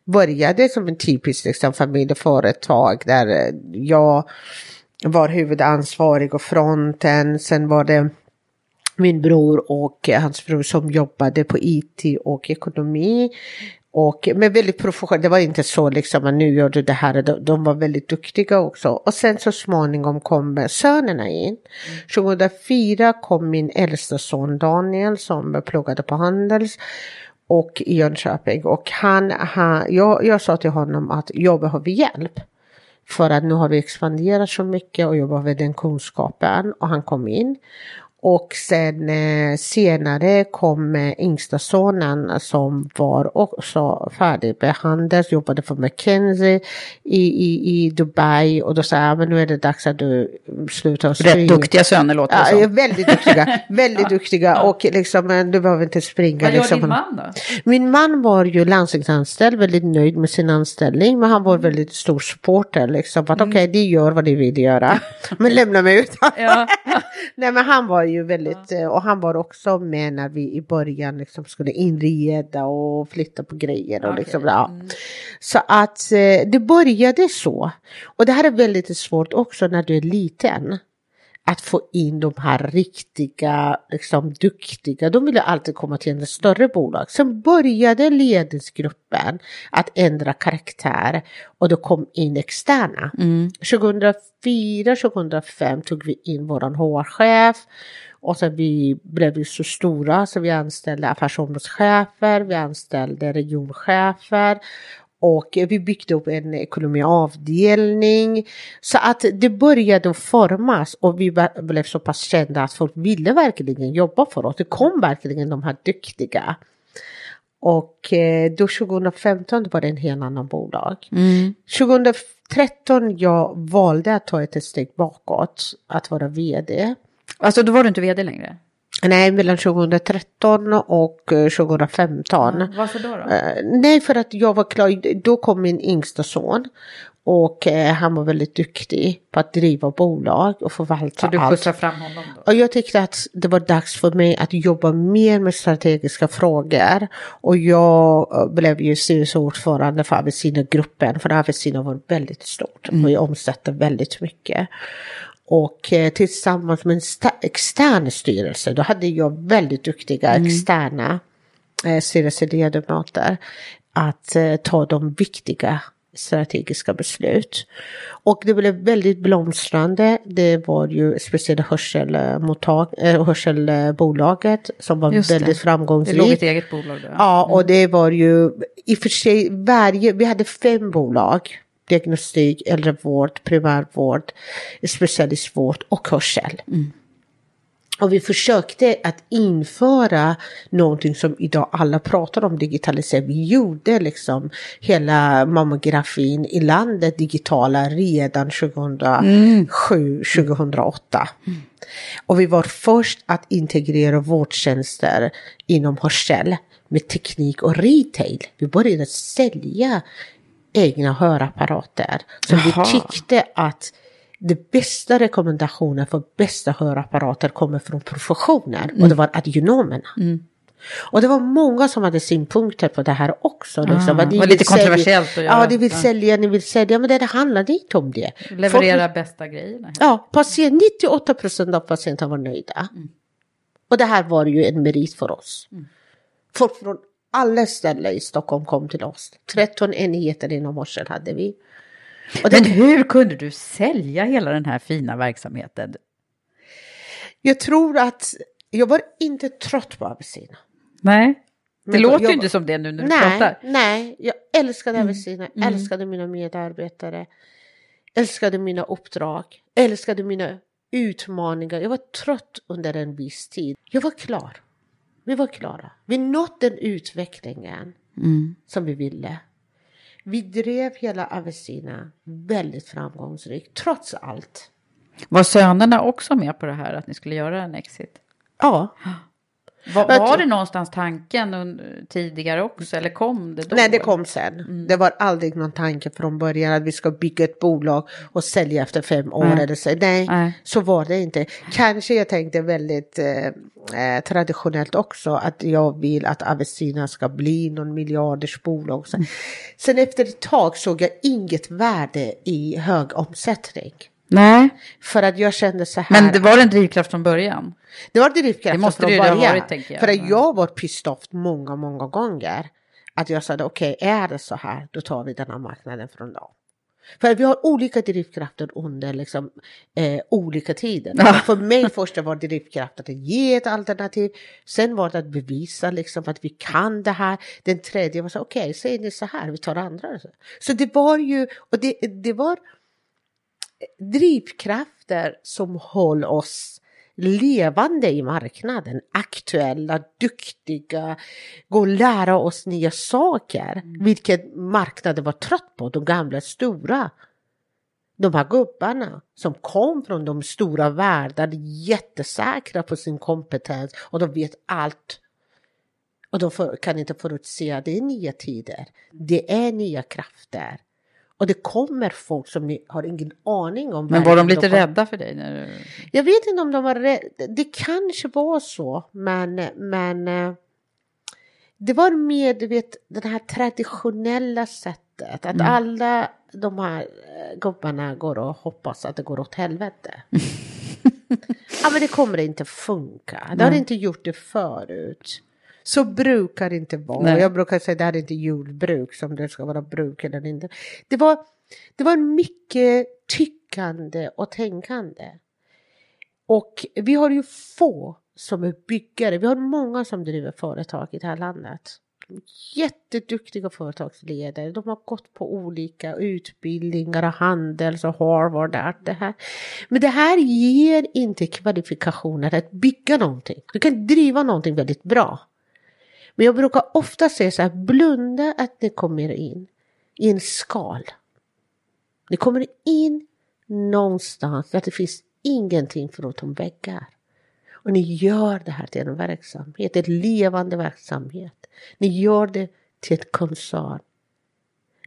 började som en typisk liksom, familjeföretag där eh, jag var huvudansvarig och fronten. Sen var det min bror och hans bror som jobbade på IT och ekonomi. Och men väldigt professionellt, det var inte så liksom att nu gör du det här, de, de var väldigt duktiga också. Och sen så småningom kom sönerna in. 2004 kom min äldsta son Daniel som pluggade på Handels och i Jönköping. Och han, han, jag, jag sa till honom att jag behöver hjälp. För att nu har vi expanderat så mycket och jag behöver den kunskapen. Och han kom in. Och sen eh, senare kom eh, yngsta sonen som var också färdig med Handels, jobbade för McKinsey i, i, i Dubai och då sa jag, men nu är det dags att du slutar och Rätt springa." duktiga söner låter det Ja, som. ja, väldigt duktiga, väldigt duktiga och liksom eh, du behöver inte springa. Vad gör liksom. din man då? Min man var ju landstingsanställd, väldigt nöjd med sin anställning, men han var väldigt stor supporter liksom. Att okej, de gör vad de vill göra, men lämna mig utan. Ja. Nej men han var ju väldigt, eh, och han var också med när vi i början liksom skulle inreda och flytta på grejer och Okej. liksom, ja. Så att eh, det började så. Och det här är väldigt svårt också när du är liten. Att få in de här riktiga, liksom duktiga, de ville alltid komma till en större bolag. Sen började ledningsgruppen att ändra karaktär och då kom in externa. 2004, 2005 tog vi in våran HR-chef och sen vi blev vi så stora så vi anställde affärsområdeschefer, vi anställde regionchefer och vi byggde upp en ekonomiavdelning. Så att det började formas och vi blev så pass kända att folk ville verkligen jobba för oss. Det kom verkligen de här duktiga. Och eh, då 2015 var det en helt annan bolag. 2013 jag valde att ta ett steg bakåt, att vara vd. Alltså då var du inte vd längre? Nej, mellan 2013 och eh, 2015. Varför då? då? Eh, nej, för att jag var klar. Då kom min yngsta son. Och eh, han var väldigt duktig på att driva bolag och förvalta Så du allt. skjutsar fram honom då? Och jag tyckte att det var dags för mig att jobba mer med strategiska frågor. Och jag eh, blev ju styrelseordförande för Avicina-gruppen, för Avicina var väldigt stort och jag omsätter väldigt mycket. Och eh, tillsammans med en extern styrelse, då hade jag väldigt duktiga externa eh, styrelseledamöter att eh, ta de viktiga strategiska beslut. Och det blev väldigt blomstrande. Det var ju speciellt hörselmottag, hörselbolaget som var Just det. väldigt Det framgångsrikt. låg ett eget bolag då? Ja, och det var ju i och för sig varje, vi hade fem bolag. Diagnostik, äldrevård, primärvård, specialistvård och hörsel. Och vi försökte att införa någonting som idag alla pratar om digitalisering. Vi gjorde liksom hela mammografin i landet digitala redan 2007, 2008. Och vi var först att integrera vårdtjänster inom hörsel med teknik och retail. Vi började sälja egna hörapparater. Så Jaha. vi tyckte att det bästa rekommendationen för bästa hörapparater kommer från professioner och det var adionomerna. Och det var många som hade synpunkter på det här också. Liksom, Ah, var lite sälja- kontroversiellt att göra. Ja, ni vill Ja. sälja, ni vill sälja, men det, det handlade inte om det. Leverera Folk- bästa grejerna? Ja, patient, 98 procent av patienterna var nöjda. Och det här var ju en merit för oss. Folk från alla ställen i Stockholm kom till oss. 13 enheter inom hörsel hade vi. Och Men det, hur kunde du sälja hela den här fina verksamheten? jag tror att jag var inte trött på Avicina. Nej, det Men låter ju inte som det nu när du nej, pratar. Nej, jag älskade Avicina, älskade mina medarbetare, älskade mina uppdrag, älskade mina utmaningar. Jag var trött under en viss tid. Jag var klar. Vi var klara. Vi nådde den utvecklingen som vi ville. Vi drev hela Avicina väldigt framgångsrikt, trots allt. Var sönerna också med på det här att ni skulle göra en exit? Ja. Var, var det någonstans tanken tidigare också eller kom det då? Nej, det kom sen. Det var aldrig någon tanke från början att vi ska bygga ett bolag och sälja efter fem år. Eller så. Nej, Nej. så var det inte. Kanske jag tänkte väldigt eh, eh, traditionellt också att jag vill att Avicina ska bli någon miljarders bolag. Så. Sen efter ett tag såg jag inget värde i hög omsättning. Nej, För att jag kände så här. men det var en drivkraft från början. Det var drivkraften Det måste från början. varit, tänker jag. För att jag var pissed off många, många gånger. Att jag sa okej, är det så här, då tar vi den här marknaden från dem. För att vi har olika drivkrafter under liksom, eh, olika tider. Ja. För mig först var drivkraften att ge ett alternativ. Sen var det att bevisa liksom, att vi kan det här. Den tredje var så okej, säger ni så här, vi tar andra. Så det var ju, och det, det var drivkrafter som höll oss levande i marknaden, aktuella, duktiga, gå och lära oss nya saker, vilket marknaden var trött på, de gamla stora. De här gubbarna som kom från de stora världarna, jättesäkra på sin kompetens och de vet allt. Och de kan inte förutse att det är nya tider, det är nya krafter. Och det kommer folk som ni har ingen aning om. Men var de lite kommer. rädda för dig? När du... Jag vet inte om de var rädda. Det kanske var så, men, men eh, det var mer, du vet, det här traditionella sättet. Att alla de här eh, gubbarna går och hoppas att det går åt helvete. ja, men det kommer inte funka. Det har Nej. inte gjort det förut. Så brukar det inte vara. Nej. Jag brukar säga att det här är inte jordbruk som det ska vara bruk eller inte. Det var, det var mycket tyckande och tänkande. Och vi har ju få som är byggare. Vi har många som driver företag i det här landet. Jätteduktiga företagsledare. De har gått på olika utbildningar, Handels och Harvard. Allt det här. Men det här ger inte kvalifikationer att bygga någonting. Du kan driva någonting väldigt bra. Men jag brukar ofta säga så här, blunda att ni kommer in i en skal. Ni kommer in någonstans där det finns ingenting förutom väggar. Och ni gör det här till en verksamhet, en levande verksamhet. Ni gör det till ett koncern.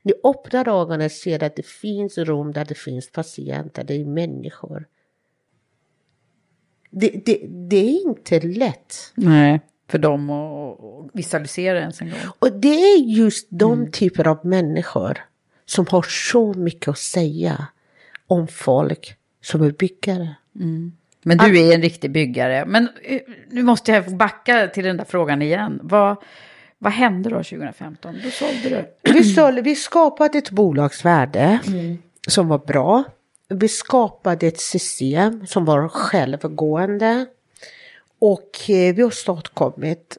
Ni öppnar ögonen och ser att det finns rum där det finns patienter, det är människor. Det, det, det är inte lätt. Nej, för dem att visualisera ens en gång. Och det är just de typer av människor som har så mycket att säga om folk som är byggare. Men du är en riktig byggare. Men eh, nu måste jag backa till den där frågan igen. Vad, vad hände då 2015? Då sålde du. Vi, sålde, vi skapade ett bolagsvärde som var bra. Vi skapade ett system som var självgående. Och eh, vi har åstadkommit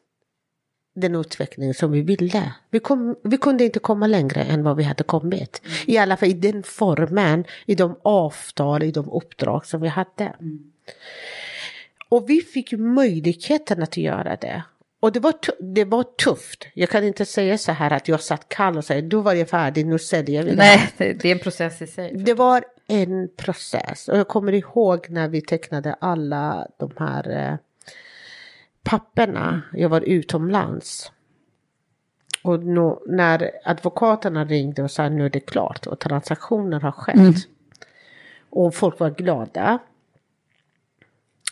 den utveckling som vi ville. Vi, kom, vi kunde inte komma längre än vad vi hade kommit. I alla fall i den formen, i de avtal, i de uppdrag som vi hade. Och vi fick möjligheten att göra det. Och det var, det var tufft. Jag kan inte säga så här att jag satt kall och sa då var jag färdig, nu säljer vi det. Nej, det, det är en process i sig. Det var en process och jag kommer ihåg när vi tecknade alla de här eh, papperna. Jag var utomlands. Och nå, när advokaterna ringde och sa nu är det klart och transaktioner har skett. Och folk var glada.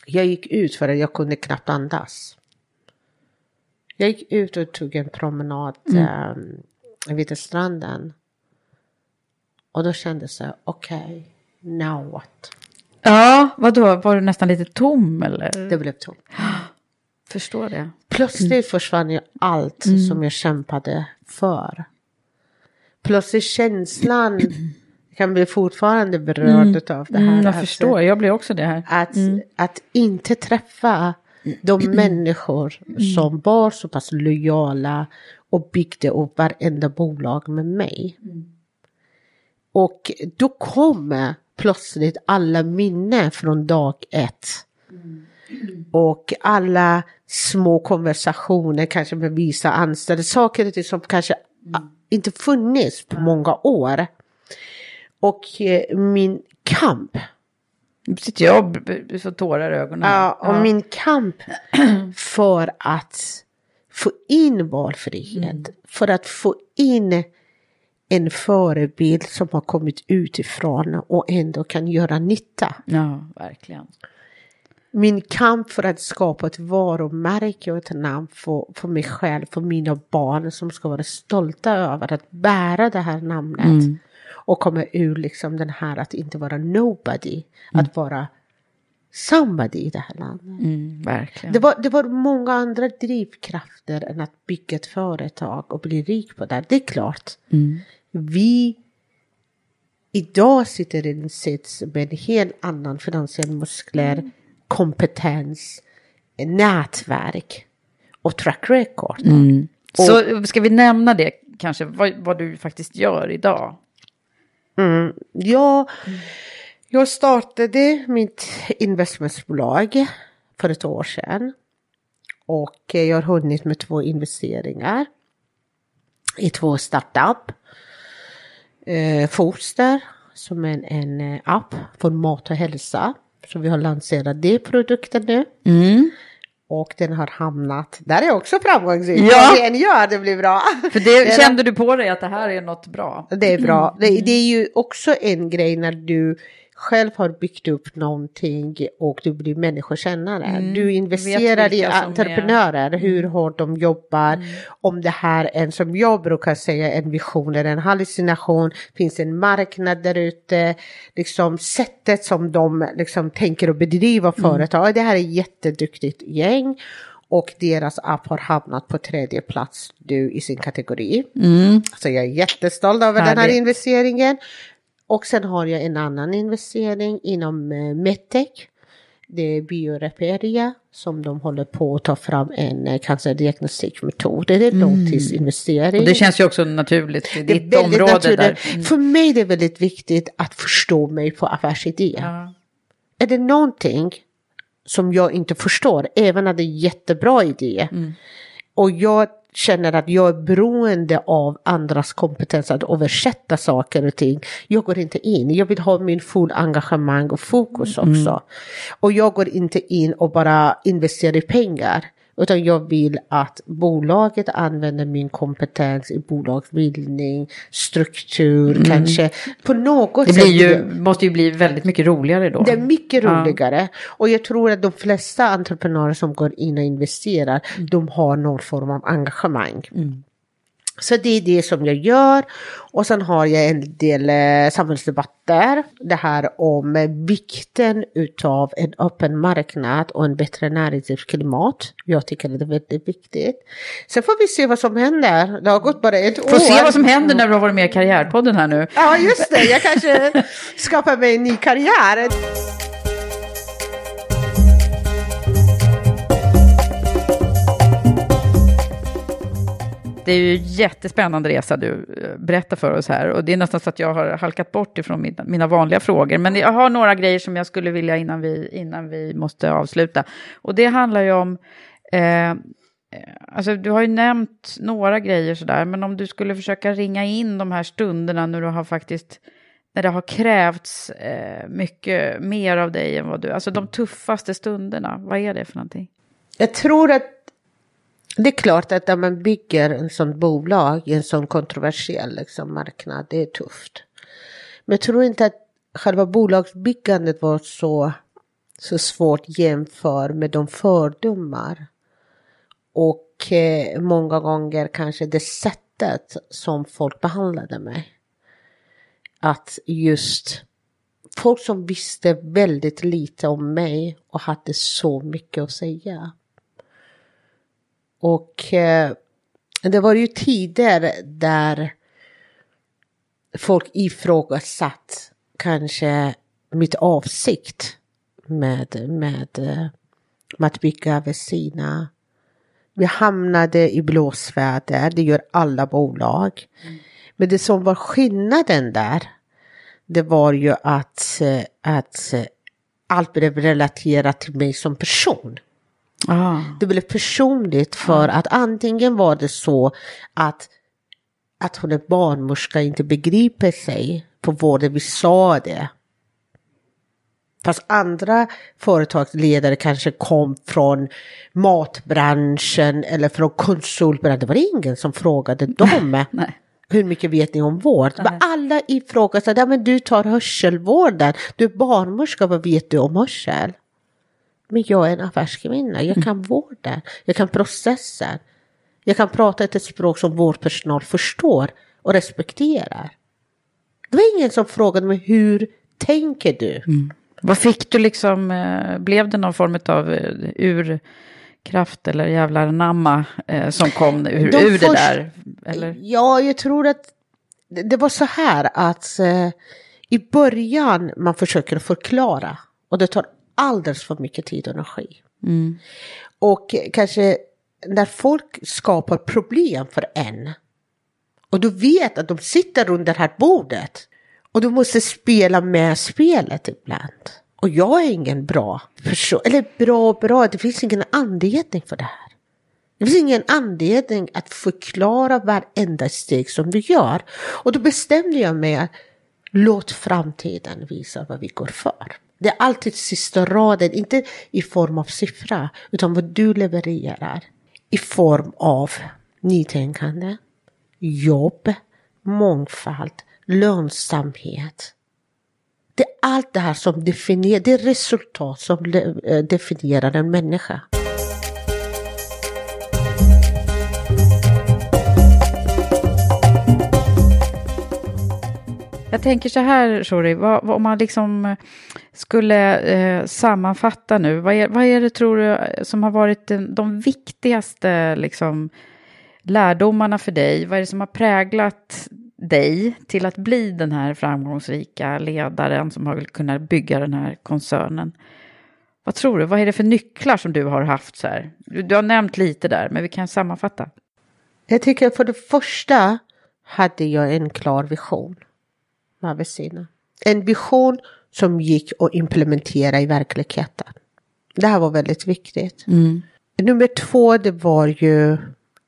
Jag gick ut för att jag kunde knappt andas. Jag gick ut och tog en promenad mm. vid stranden. Och då kände jag okej, now what? Ja, vadå? Var du nästan lite tom eller? Det blev tomt. Förstår det. Plötsligt försvann ju allt som jag kämpade för. Plötsligt känslan, jag kan bli fortfarande berörd av det här. Mm, jag att- förstår, jag blir också det här. Att, att inte träffa de människor som var så pass lojala och byggde upp varenda bolag med mig. Och då kommer plötsligt alla minnen från dag ett. Och alla små konversationer kanske med vissa anställda, saker och ting som kanske ah, inte funnits på många år. Och eh, min kamp Nu sitter jag och får tårar i ögonen. Ja, och min kamp för att få in valfrihet, för att få in en förebild som har kommit utifrån och ändå kan göra nytta. ja, verkligen. Min kamp för att skapa ett varumärke och ett namn för, för mig själv, för mina barn som ska vara stolta över att bära det här namnet. Och komma ur liksom den här att inte vara nobody, att vara somebody i det här landet. Mm. Det var, det var många andra drivkrafter än att bygga ett företag och bli rik på det. Det är klart. Vi idag sitter i en sits med en helt annan finansiell muskler, kompetens, nätverk och track record. Så ska vi nämna det kanske, vad, vad du faktiskt gör idag? Mm. Jag, jag startade mitt investmentbolag för ett år sedan. Och jag har hunnit med två investeringar i två startup. Eh, Foster som är en, en eh, app för mat och hälsa. Så vi har lanserat det produkten nu. Och den har hamnat, där är också framgångsrik. Ja. Vad än gör, det blir bra. För det, kände du på dig att det här är något bra? Det är bra. Det, det är ju också en grej när du själv har byggt upp någonting och du blir människokännare. Du investerar i som är- entreprenörer, hur hårt de jobbar. Om det här är som jag brukar säga, en vision eller en hallucination. Finns en marknad där ute. Liksom sättet som de liksom tänker att bedriva företag. Det här är jätteduktigt gäng. Och deras app har hamnat på tredje plats nu i sin kategori. Så jag är jättestolt över den här Härligt. investeringen. Och sen har jag en annan investering inom eh, medtech. Det är Bioreperia som de håller på att ta fram en eh, cancerdiagnostikmetod. Det är en långtidsinvestering. Mm. Det känns ju också naturligt i Det är ditt område naturligt. där. Mm. För mig är det väldigt viktigt att förstå mig på affärsidé. Ja. Är det någonting som jag inte förstår, även när det är jättebra idé, Mm. och jag känner att jag är beroende av andras kompetens att översätta saker och ting. Jag går inte in, jag vill ha min full engagemang och fokus Mm. också. Och jag går inte in och bara investerar i pengar. Utan jag vill att bolaget använder min kompetens i bolagsbildning, struktur, kanske på något Mm. Det sätt. ju, måste ju bli väldigt mycket roligare då. Det är mycket Ja. roligare. Och jag tror att de flesta entreprenörer som går in och investerar, de har någon form av engagemang. Så det är det som jag gör. Och sen har jag en del eh, samhällsdebatter. Det här om eh, vikten utav en öppen marknad och en bättre näringslivsklimat. Jag tycker det är väldigt viktigt. Sen får vi se vad som händer. Det har gått bara ett år. Får se vad som händer när du har varit med i Karriärpodden här nu. Ja, just det. Jag kanske skapar mig en ny karriär. Det är ju jättespännande resa du eh, berättar för oss här. Och det är nästan så att jag har halkat bort ifrån mina, mina vanliga frågor. Men jag har några grejer som jag skulle vilja innan vi, innan vi måste avsluta. Och det handlar ju om... Eh, alltså du har ju nämnt några grejer sådär. Men om du skulle försöka ringa in de här stunderna när du har faktiskt... När det har krävts eh, mycket mer av dig än vad du... Alltså de tuffaste stunderna, vad är det för någonting? Jag tror att det är klart att när man bygger en sån bolag i en sån kontroversiell liksom, marknad, det är tufft. Men jag tror inte att själva bolagsbyggandet var så, så svårt jämför med de fördomar. Och eh, många gånger kanske det sättet som folk behandlade mig. Att just folk som visste väldigt lite om mig och hade så mycket att säga. Och eh, det var ju tider där folk ifrågasatt kanske mitt avsikt med, med, eh, med att bygga Vesina. Vi hamnade i blåsväder, det gör alla bolag. Men det som var skillnaden där, det var ju att, eh, att eh, allt blev relaterat till mig som person. Ah. Det blev personligt för att antingen var det så att, att hon är barnmorska inte begriper sig på vad vi sa det. Fast andra företagsledare kanske kom från matbranschen eller från konsultbranschen. Det var ingen som frågade dem. Nej. Hur mycket vet ni om vård? Men alla ifrågasatte, ja men du tar hörselvården, du är barnmorska, vad vet du om hörsel? Men jag är en affärskvinna, jag kan vården, jag kan processen. Jag kan prata ett språk som vårdpersonal förstår och respekterar. Det var ingen som frågade mig, hur tänker du? Vad fick du liksom, eh, blev det någon form av eh, urkraft eller jävlar namma eh, som kom ur, De ur det där? Eller? Ja, jag tror att det var så här att i början man försöker förklara och det tar alldeles för mycket tid och energi. Och kanske när folk skapar problem för en och du vet att de sitter runt det här bordet och du måste spela med spelet ibland. Och jag är ingen bra person, eller bra bra, det finns ingen anledning för det här. Det finns ingen anledning att förklara varenda steg som du gör. Och då bestämde jag mig att låt framtiden visa vad vi går för. Det är alltid sista raden, inte i form av siffra, utan vad du levererar i form av nytänkande, jobb, mångfald, lönsamhet. Det är allt det här som definierar, det är resultat som eh, definierar en människa. Jag tänker så här, Shori, vad, vad, om man liksom eh, skulle eh, sammanfatta nu, vad är, vad är det tror du som har varit den, de viktigaste liksom, lärdomarna för dig? Vad är det som har präglat dig till att bli den här framgångsrika ledaren som har kunnat bygga den här koncernen? Vad tror du? Vad är det för nycklar som du har haft så här? Du, du har nämnt lite där, men vi kan sammanfatta. Jag tycker för det första hade jag en klar vision med Avicina. En vision som gick att implementera i verkligheten. Det här var väldigt viktigt. Nummer två, det var ju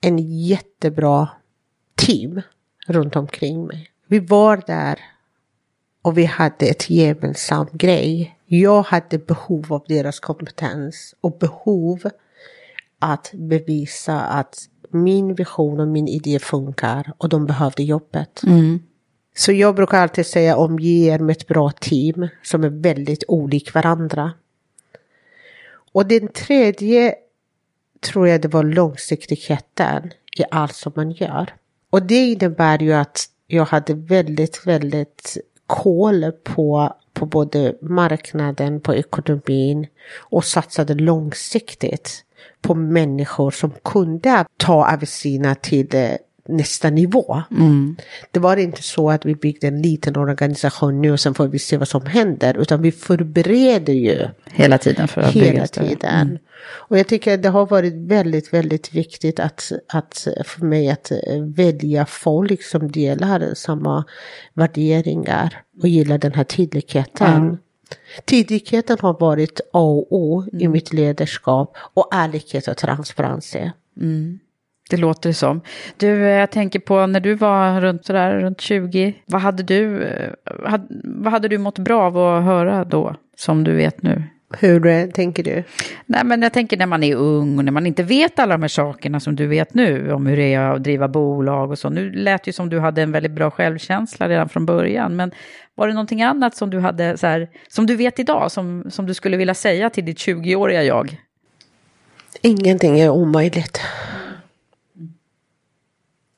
en jättebra team runt omkring mig. Vi var där och vi hade ett gemensamt grej. Jag hade behov av deras kompetens och behov att bevisa att min vision och min idé funkar och de behövde jobbet. Så jag brukar alltid säga omge er med ett bra team som är väldigt olik varandra. Och den tredje tror jag det var långsiktigheten i allt som man gör. Och det innebär ju att jag hade väldigt, väldigt koll på, på både marknaden, på ekonomin och satsade långsiktigt på människor som kunde ta Avicina till eh, nästa nivå. Det var inte så att vi byggde en liten organisation nu och sen får vi se vad som händer, utan vi förbereder ju Hela tiden för att bygga hela större. tiden. Och jag tycker att det har varit väldigt, väldigt viktigt att, att för mig att eh, välja folk som delar samma värderingar och gillar den här tydligheten. Tydligheten har varit A och O i mitt ledarskap och ärlighet och transparens. Det låter det som. Du, eh, jag tänker på när du var runt, sådär, runt 20, vad hade, du, eh, had, vad hade du mått bra av att höra då, som du vet nu? Hur eh, tänker du? Nej, men jag tänker när man är ung och när man inte vet alla de här sakerna som du vet nu, om hur det är att driva bolag och så. Nu lät det ju som du hade en väldigt bra självkänsla redan från början, men var det någonting annat som du hade, så här, som du vet idag, som, som du skulle vilja säga till ditt 20-åriga jag? Ingenting är omöjligt.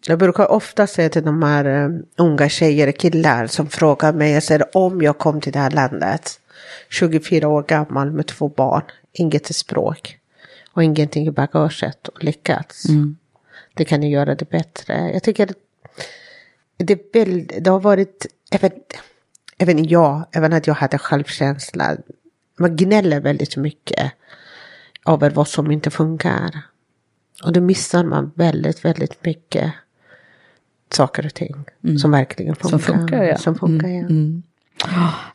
Jag brukar ofta säga till de här eh, unga tjejer och killar som frågar mig, jag säger om jag kom till det här landet, 24 år gammal med två barn, inget språk och ingenting i bagaget och lyckats. Det kan ni göra det bättre. Jag tycker det, det har varit, även, även jag, även att jag hade självkänsla, man gnäller väldigt mycket över vad som inte funkar. Och då missar man väldigt, väldigt mycket saker och ting som verkligen funkar. Som funkar, ja. Som funkar, ja.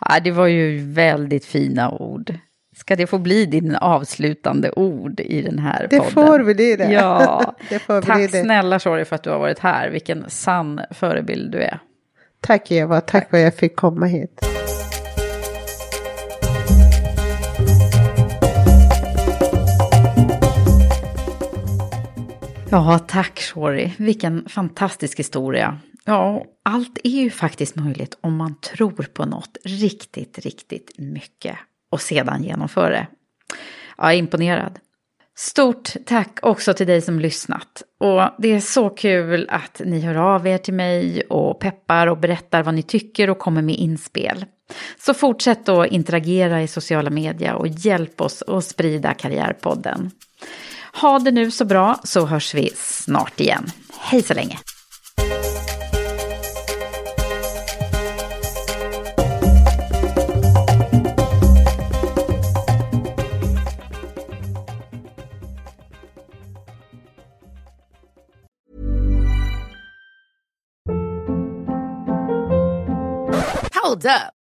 Ja, det var ju väldigt fina ord. Ska det få bli din avslutande ord i den här Det podden? får bli det. Ja, Det får bli tack det. snälla Shori för att du har varit här. Vilken sann förebild du är. Tack Eva, tack för att jag fick komma hit. Ja, tack Shori. Vilken fantastisk historia. Ja, allt är ju faktiskt möjligt om man tror på något riktigt, riktigt mycket och sedan genomför det. Jag är imponerad. Stort tack också till dig som lyssnat. Och det är så kul att ni hör av er till mig och peppar och berättar vad ni tycker och kommer med inspel. Så fortsätt att interagera i sociala medier och hjälp oss att sprida Karriärpodden. Ha det nu så bra så hörs vi snart igen. Hej så länge! Hold up.